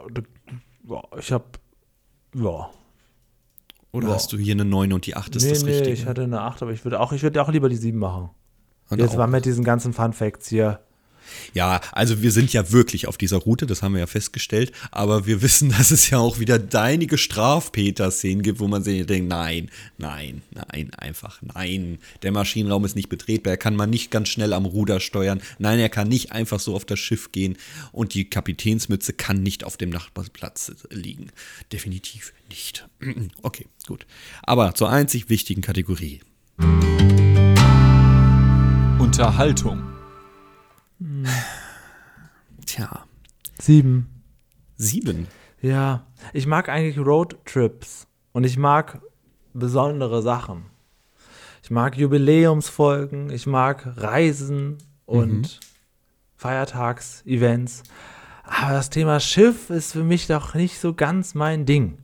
ja ich habe ja. Oder Ja. hast du hier eine 9 und die 8 ist nee, das nee, Richtige? ich hatte eine 8, aber ich würde auch, ich würde auch lieber die 7 machen. Und Jetzt auch- war mit diesen ganzen Fun Facts hier. Ja, also wir sind ja wirklich auf dieser Route, das haben wir ja festgestellt, aber wir wissen, <laughs> dass es ja auch wieder deinige Strafpeter-Szenen gibt, wo man sich denkt, nein, nein, nein, einfach nein. Der Maschinenraum ist nicht betretbar, er kann man nicht ganz schnell am Ruder steuern, nein, er kann nicht einfach so auf das Schiff gehen und die Kapitänsmütze kann nicht auf dem Nachbarplatz liegen. Definitiv nicht. <clears throat> Okay, gut. Aber zur einzig wichtigen Kategorie. Unterhaltung. Tja, 7. sieben. Ja, ich mag eigentlich Roadtrips und ich mag besondere Sachen. Ich mag Jubiläumsfolgen, ich mag Reisen und Feiertagsevents. Aber das Thema Schiff ist für mich doch nicht so ganz mein Ding.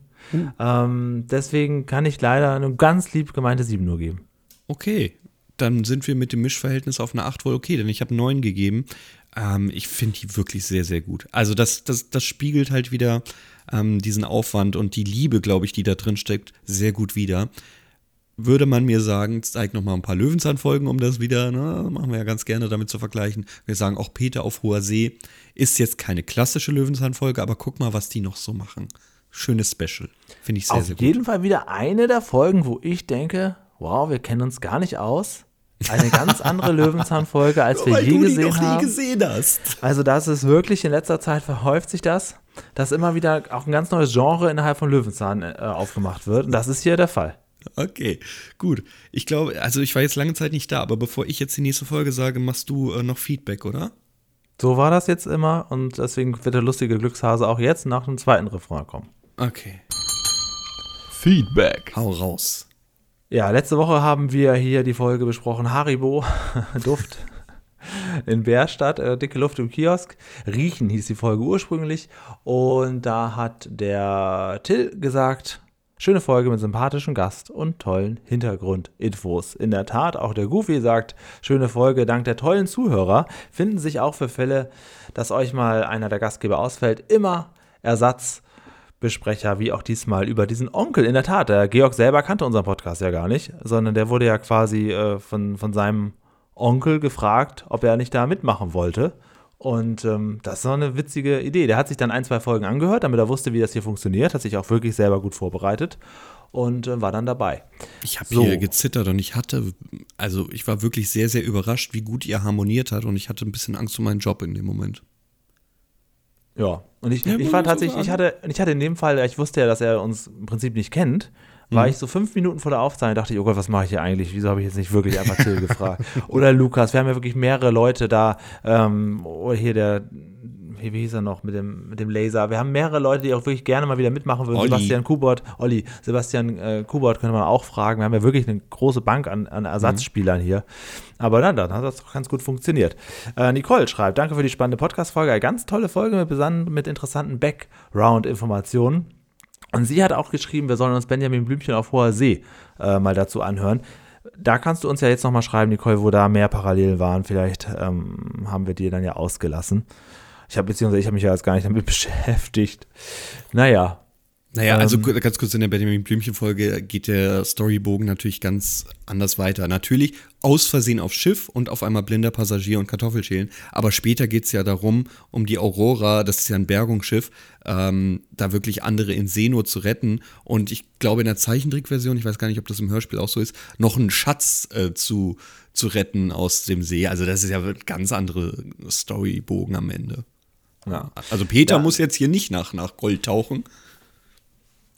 Ähm, deswegen kann ich leider eine ganz lieb gemeinte 7 nur geben. Okay, dann sind wir mit dem Mischverhältnis auf eine 8 wohl okay, denn ich habe 9 gegeben. Ähm, ich finde die wirklich sehr, sehr gut. Also das, das, das spiegelt halt wieder ähm, diesen Aufwand und die Liebe, glaube ich, die da drin steckt, sehr gut wider. Würde man mir sagen, zeig noch mal ein paar Löwenzahnfolgen, um das wieder, ne, machen wir ja ganz gerne damit zu vergleichen. Wir sagen auch Peter auf hoher See ist jetzt keine klassische Löwenzahnfolge, aber guck mal, was die noch so machen. Schönes Special. Finde ich sehr, Auf sehr gut. jeden Fall wieder eine der Folgen, wo ich denke, wow, wir kennen uns gar nicht aus. Eine ganz andere <laughs> Löwenzahnfolge, als wir Weil je du die gesehen noch haben. nie gesehen hast. Also das ist wirklich in letzter Zeit verhäuft sich das, dass immer wieder auch ein ganz neues Genre innerhalb von Löwenzahn äh, aufgemacht wird. Und das ist hier der Fall. Okay, gut. Ich glaube, also ich war jetzt lange Zeit nicht da, aber bevor ich jetzt die nächste Folge sage, machst du äh, noch Feedback, oder? So war das jetzt immer und deswegen wird der lustige Glückshase auch jetzt nach dem zweiten Refrain kommen. Okay. Feedback. Hau raus. Ja, letzte Woche haben wir hier die Folge besprochen, Haribo, <laughs> Duft in Bärstadt, äh, dicke Luft im Kiosk. Riechen hieß die Folge ursprünglich und da hat der Till gesagt, schöne Folge mit sympathischem Gast und tollen Hintergrundinfos. In der Tat, auch der Goofy sagt, schöne Folge, dank der tollen Zuhörer finden sich auch für Fälle, dass euch mal einer der Gastgeber ausfällt, immer Ersatz Besprecher, wie auch diesmal über diesen Onkel. In der Tat, der Georg selber kannte unseren Podcast ja gar nicht, sondern der wurde ja quasi äh, von, von seinem Onkel gefragt, ob er nicht da mitmachen wollte. Und ähm, das ist so eine witzige Idee. Der hat sich dann ein, zwei Folgen angehört, damit er wusste, wie das hier funktioniert, hat sich auch wirklich selber gut vorbereitet und äh, war dann dabei. Ich habe so. hier gezittert und ich hatte, also ich war wirklich sehr, sehr überrascht, wie gut ihr harmoniert hat und ich hatte ein bisschen Angst um meinen Job in dem Moment. Ja, und ich, ja, ich war tatsächlich, ich hatte, ich hatte in dem Fall, ich wusste ja, dass er uns im Prinzip nicht kennt, war mhm. ich so fünf Minuten vor der Aufzeichnung, dachte ich, oh Gott, was mache ich hier eigentlich? Wieso habe ich jetzt nicht wirklich einfach Till <laughs> gefragt? Oder Lukas, wir haben ja wirklich mehrere Leute da, ähm, oder hier der, wie hieß er noch, mit dem, mit dem Laser. Wir haben mehrere Leute, die auch wirklich gerne mal wieder mitmachen würden. Olli. Sebastian Kubert, Olli, Sebastian äh, Kubert könnte man auch fragen. Wir haben ja wirklich eine große Bank an, an Ersatzspielern mhm. hier. Aber dann, dann hat das doch ganz gut funktioniert. Äh, Nicole schreibt, danke für die spannende Podcast-Folge. Eine ganz tolle Folge mit, mit interessanten Background-Informationen. Und sie hat auch geschrieben, wir sollen uns Benjamin Blümchen auf hoher See äh, mal dazu anhören. Da kannst du uns ja jetzt nochmal schreiben, Nicole, wo da mehr Parallelen waren. Vielleicht ähm, haben wir die dann ja ausgelassen. Ich habe beziehungsweise ich habe mich ja jetzt gar nicht damit <laughs> beschäftigt. Naja, naja, also ähm, ganz kurz in der Benjamin Blümchen-Folge geht der Storybogen natürlich ganz anders weiter. Natürlich aus Versehen aufs Schiff und auf einmal blinder Passagier und Kartoffelschälen. Aber später geht es ja darum, um die Aurora, das ist ja ein Bergungsschiff, ähm, da wirklich andere in Seenot zu retten. Und ich glaube in der Zeichentrickversion, ich weiß gar nicht, ob das im Hörspiel auch so ist, noch einen Schatz äh, zu, zu retten aus dem See. Also das ist ja ein ganz andere Storybogen am Ende. Ja. Also Peter ja. muss jetzt hier nicht nach, nach Gold tauchen.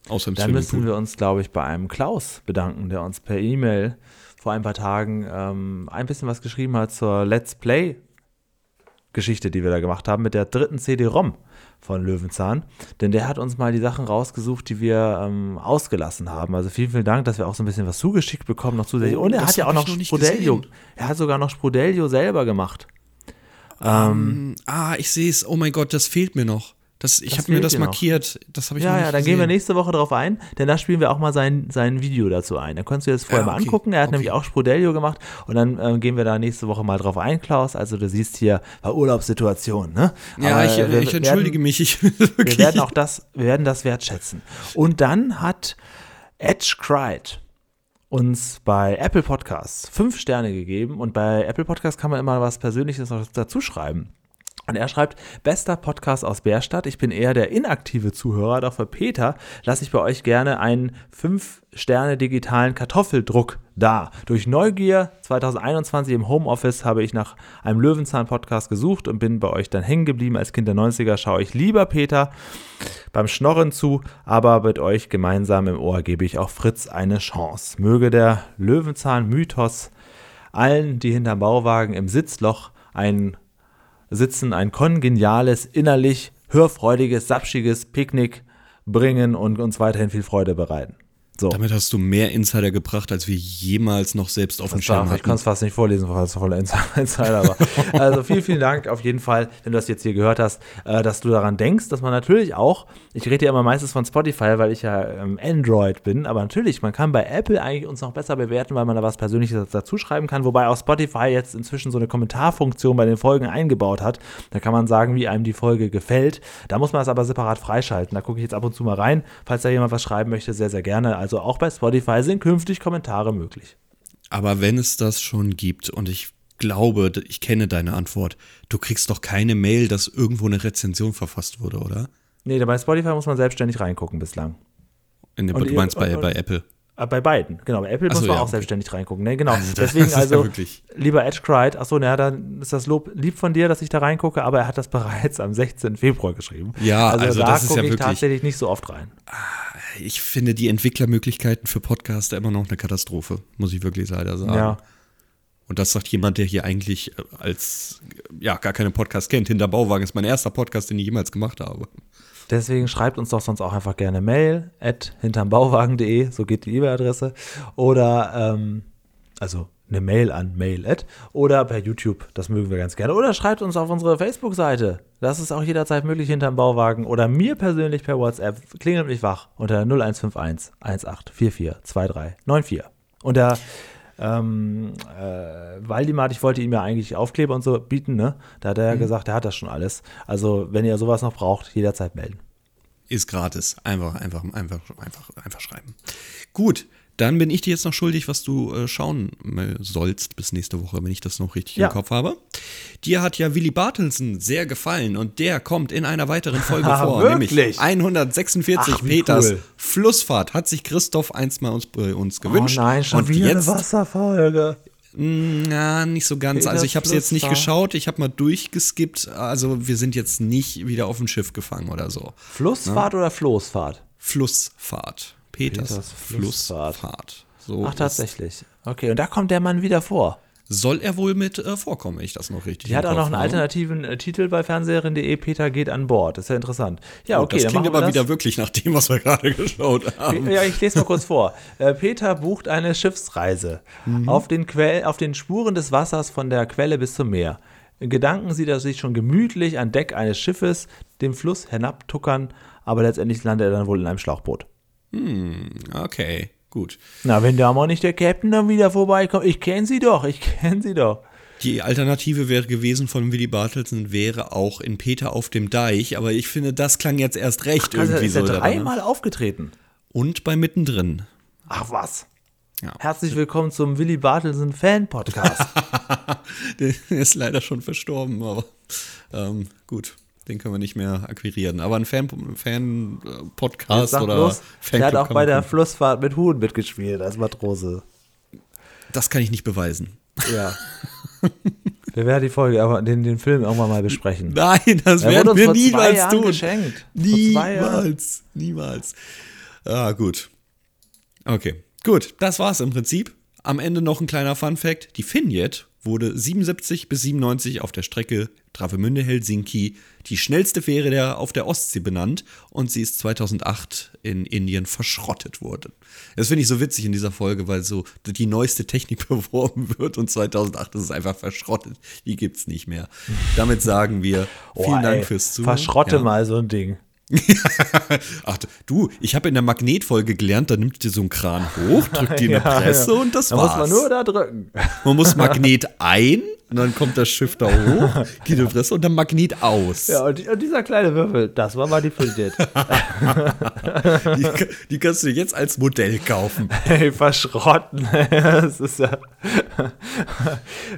Außer im Dann müssen wir uns, glaube ich, bei einem Klaus bedanken, der uns per E-Mail vor ein paar Tagen ähm, ein bisschen was geschrieben hat zur Let's Play Geschichte, die wir da gemacht haben, mit der dritten CD-ROM von Löwenzahn. Denn der hat uns mal die Sachen rausgesucht, die wir ähm, ausgelassen haben. Also vielen, vielen Dank, dass wir auch so ein bisschen was zugeschickt bekommen, noch zusätzlich. Oh, Und er hat ja auch noch, noch Sprudelio. Er hat sogar noch Sprudelio selber gemacht. Um, ähm, ah, ich sehe es. Oh mein Gott, das fehlt mir noch. Das, ich habe mir das markiert. Das habe ich Ja, ja, dann gesehen. gehen wir nächste Woche drauf ein, denn da spielen wir auch mal sein, sein Video dazu ein. Dann kannst du das vorher ja, okay. mal angucken. Er hat okay. nämlich auch Sprudelio gemacht und dann äh, gehen wir da nächste Woche mal drauf ein, Klaus. Also du siehst hier bei Urlaubssituation, ne? Ja, Aber, ich, wir, ich entschuldige werden, mich. Ich, wir werden auch das, wir werden das wertschätzen. Und dann hat Edge Cried uns bei Apple Podcasts fünf Sterne gegeben und bei Apple Podcasts kann man immer was Persönliches noch dazu schreiben. Und er schreibt, bester Podcast aus Bärstadt. Ich bin eher der inaktive Zuhörer, doch für Peter lasse ich bei euch gerne einen 5-Sterne digitalen Kartoffeldruck da. Durch Neugier 2021 im Homeoffice habe ich nach einem Löwenzahn-Podcast gesucht und bin bei euch dann hängen geblieben. Als Kind der 90er schaue ich lieber Peter beim Schnorren zu, aber mit euch gemeinsam im Ohr gebe ich auch Fritz eine Chance. Möge der Löwenzahn-Mythos allen, die hinterm Bauwagen im Sitzloch einen sitzen, ein kongeniales, innerlich hörfreudiges, sapschiges Picknick bringen und uns weiterhin viel Freude bereiten. So. Damit hast du mehr Insider gebracht, als wir jemals noch selbst auf dem Schirm hatten. Ich kann es fast nicht vorlesen, weil es voller <laughs> Insider war. also vielen, vielen Dank auf jeden Fall, wenn du das jetzt hier gehört hast, äh, dass du daran denkst, dass man natürlich auch, ich rede ja immer meistens von Spotify, weil ich ja ähm, Android bin, aber natürlich, man kann bei Apple eigentlich uns noch besser bewerten, weil man da was Persönliches dazu schreiben kann, wobei auch Spotify jetzt inzwischen so eine Kommentarfunktion bei den Folgen eingebaut hat. Da kann man sagen, wie einem die Folge gefällt. Da muss man es aber separat freischalten. Da gucke ich jetzt ab und zu mal rein. Falls da jemand was schreiben möchte, sehr, sehr gerne. Also auch bei Spotify sind künftig Kommentare möglich. Aber wenn es das schon gibt und ich glaube, ich kenne deine Antwort, du kriegst doch keine Mail, dass irgendwo eine Rezension verfasst wurde, oder? Nee, bei Spotify muss man selbstständig reingucken bislang. In den, du meinst bei, und, bei Apple? Äh, bei beiden, genau. Bei Apple so, muss man ja, auch okay. selbstständig reingucken. Ne, genau. <laughs> Also, Deswegen also, ja lieber Edge Cried, achso, naja, dann ist das Lob lieb von dir, dass ich da reingucke, aber er hat das <laughs> bereits am 16. Februar geschrieben. Ja, also, also da gucke ja ich tatsächlich nicht so oft rein. Ah, ich finde die Entwicklermöglichkeiten für Podcaster immer noch eine Katastrophe, muss ich wirklich leider sagen. Ja. Und das sagt jemand, der hier eigentlich äh, als ja gar keinen Podcast kennt. Hinter Bauwagen ist mein erster Podcast, den ich jemals gemacht habe. Deswegen schreibt uns doch sonst auch einfach gerne Mail at hintermbauwagen.de, so geht die E-Mail-Adresse. Oder ähm, also eine Mail an mail at oder per YouTube, das mögen wir ganz gerne. Oder schreibt uns auf unsere Facebook-Seite. Das ist auch jederzeit möglich hinterm Bauwagen. Oder mir persönlich per WhatsApp. Klingelt mich wach unter 0151 1844 2394. Und der ähm, äh, Waldemar, ich wollte ihm ja eigentlich Aufkleber und so bieten, ne? Da hat er ja mhm. gesagt, er hat das schon alles. Also, wenn ihr sowas noch braucht, jederzeit melden. Ist gratis. Einfach, einfach, einfach, einfach, einfach schreiben. Gut, Dann bin ich dir jetzt noch schuldig, was du äh, schauen äh, sollst bis nächste Woche, wenn ich das noch richtig Ja. im Kopf habe. Dir hat ja Willy Bartelsen sehr gefallen und der kommt in einer weiteren Folge <laughs> vor, wirklich? nämlich 146 Ach, Peters cool. Flussfahrt. Hat sich Christoph einst mal uns, bei uns gewünscht. Oh nein, schon und wieder jetzt, eine Wasserfolge. Na, nicht so ganz. Peters Also ich habe es jetzt nicht geschaut, ich habe mal durchgeskippt. Also wir sind jetzt nicht wieder auf dem Schiff gefangen oder so. Flussfahrt oder Floßfahrt? Flussfahrt. Peters, Peters Flussfahrt. Flussfahrt. So Ach, tatsächlich. Okay, und da kommt der Mann wieder vor. Soll er wohl mit äh, vorkommen, wenn ich das noch richtig Die hat auch noch einen alternativen äh, Titel bei Fernsehrerin.de. Peter geht an Bord. Das ist ja interessant. Ja, okay. das klingt aber das. wieder wirklich nach dem, was wir gerade <laughs> geschaut haben. Ja, ich lese mal kurz vor. Äh, Peter bucht eine Schiffsreise auf, den Quell, auf den Spuren des Wassers von der Quelle bis zum Meer. In Gedanken sieht er sich schon gemütlich an Deck eines Schiffes dem Fluss hinabtuckern, aber letztendlich landet er dann wohl in einem Schlauchboot. Okay, gut. Na, wenn da mal nicht der Captain dann wieder vorbeikommt, ich kenne sie doch, ich <laughs> kenne sie doch. Die Alternative wäre gewesen von Willy Bartelsen, wäre auch in Peter auf dem Deich, aber ich finde, das klang jetzt erst recht Also irgendwie ist er so. daran. dreimal aufgetreten. Und bei Mittendrin. Ach was. Ja. Herzlich willkommen zum Willy Bartelsen Fan Podcast. <laughs> Der ist leider schon verstorben, aber ähm, gut, den können wir nicht mehr akquirieren. Aber ein Fan-Podcast Fan, äh, oder bloß, Fanclub der hat auch bei der. Flussfahrt mit Huhn mitgespielt als Matrose. Das kann ich nicht beweisen. Ja. <laughs> wir werden die Folge, aber den, den Film irgendwann mal besprechen. Nein, das Er werden wir niemals Jahren tun. geschenkt. Niemals, niemals. Ah, gut. Okay, gut, das war's im Prinzip. Am Ende noch ein kleiner Fun-Fact. Die Finjet wurde 77 bis 97 auf der Strecke Travemünde-Helsinki die schnellste Fähre der auf der Ostsee benannt und sie ist 2008 in Indien verschrottet worden. Das finde ich so witzig in dieser Folge, weil so die neueste Technik <laughs> beworben wird und 2008 ist es einfach verschrottet. Die gibt's nicht mehr. Damit sagen wir vielen Oh, Dank ey, fürs Zuhören. Verschrotte Ja. mal so ein Ding. <laughs> Ach du, ich habe in der Magnetfolge gelernt, da nimmt ihr so einen Kran hoch, drückt die <laughs> in Ja, eine Presse ja. und das Da war's. muss man nur da drücken. Man muss Magnet <laughs> ein und dann kommt das Schiff da hoch, geht in die Presse und dann Magnet aus. Ja, und, die, und dieser kleine Würfel, das war mal die. Die, kannst du jetzt als Modell kaufen. hey, verschrotten. das ist ja.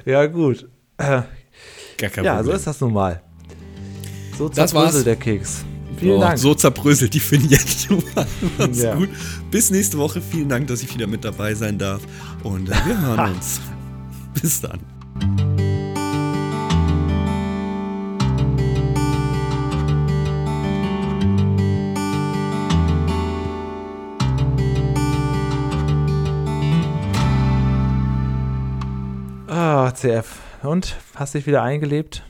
ja, gut. Gar kein Ja, so Problem. ist das nun mal. So zerbröselt der Keks. Vielen Oh, Dank. So zerbröselt die Finjet. Macht's <laughs> Ja. gut. Bis nächste Woche. Vielen Dank, dass ich wieder mit dabei sein darf. Und äh, wir hören <laughs> uns. Bis dann. Ah, CF. Und? Hast dich wieder eingelebt?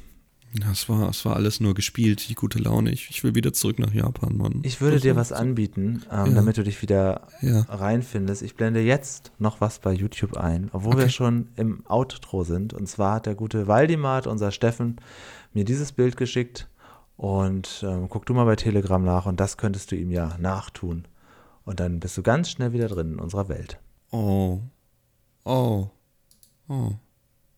Das war, das war alles nur gespielt, die gute Laune. Ich, ich will wieder zurück nach Japan, Mann. Ich würde Das dir was anbieten, ähm, Ja. damit du dich wieder Ja. reinfindest. Ich blende jetzt noch was bei YouTube ein, obwohl wir Okay. schon im Outro sind. Und zwar hat der gute Waldimar, unser Steffen, mir dieses Bild geschickt. Und ähm, guck du mal bei Telegram nach und das könntest du ihm ja nachtun. Und dann bist du ganz schnell wieder drin in unserer Welt. Oh. Oh. Oh.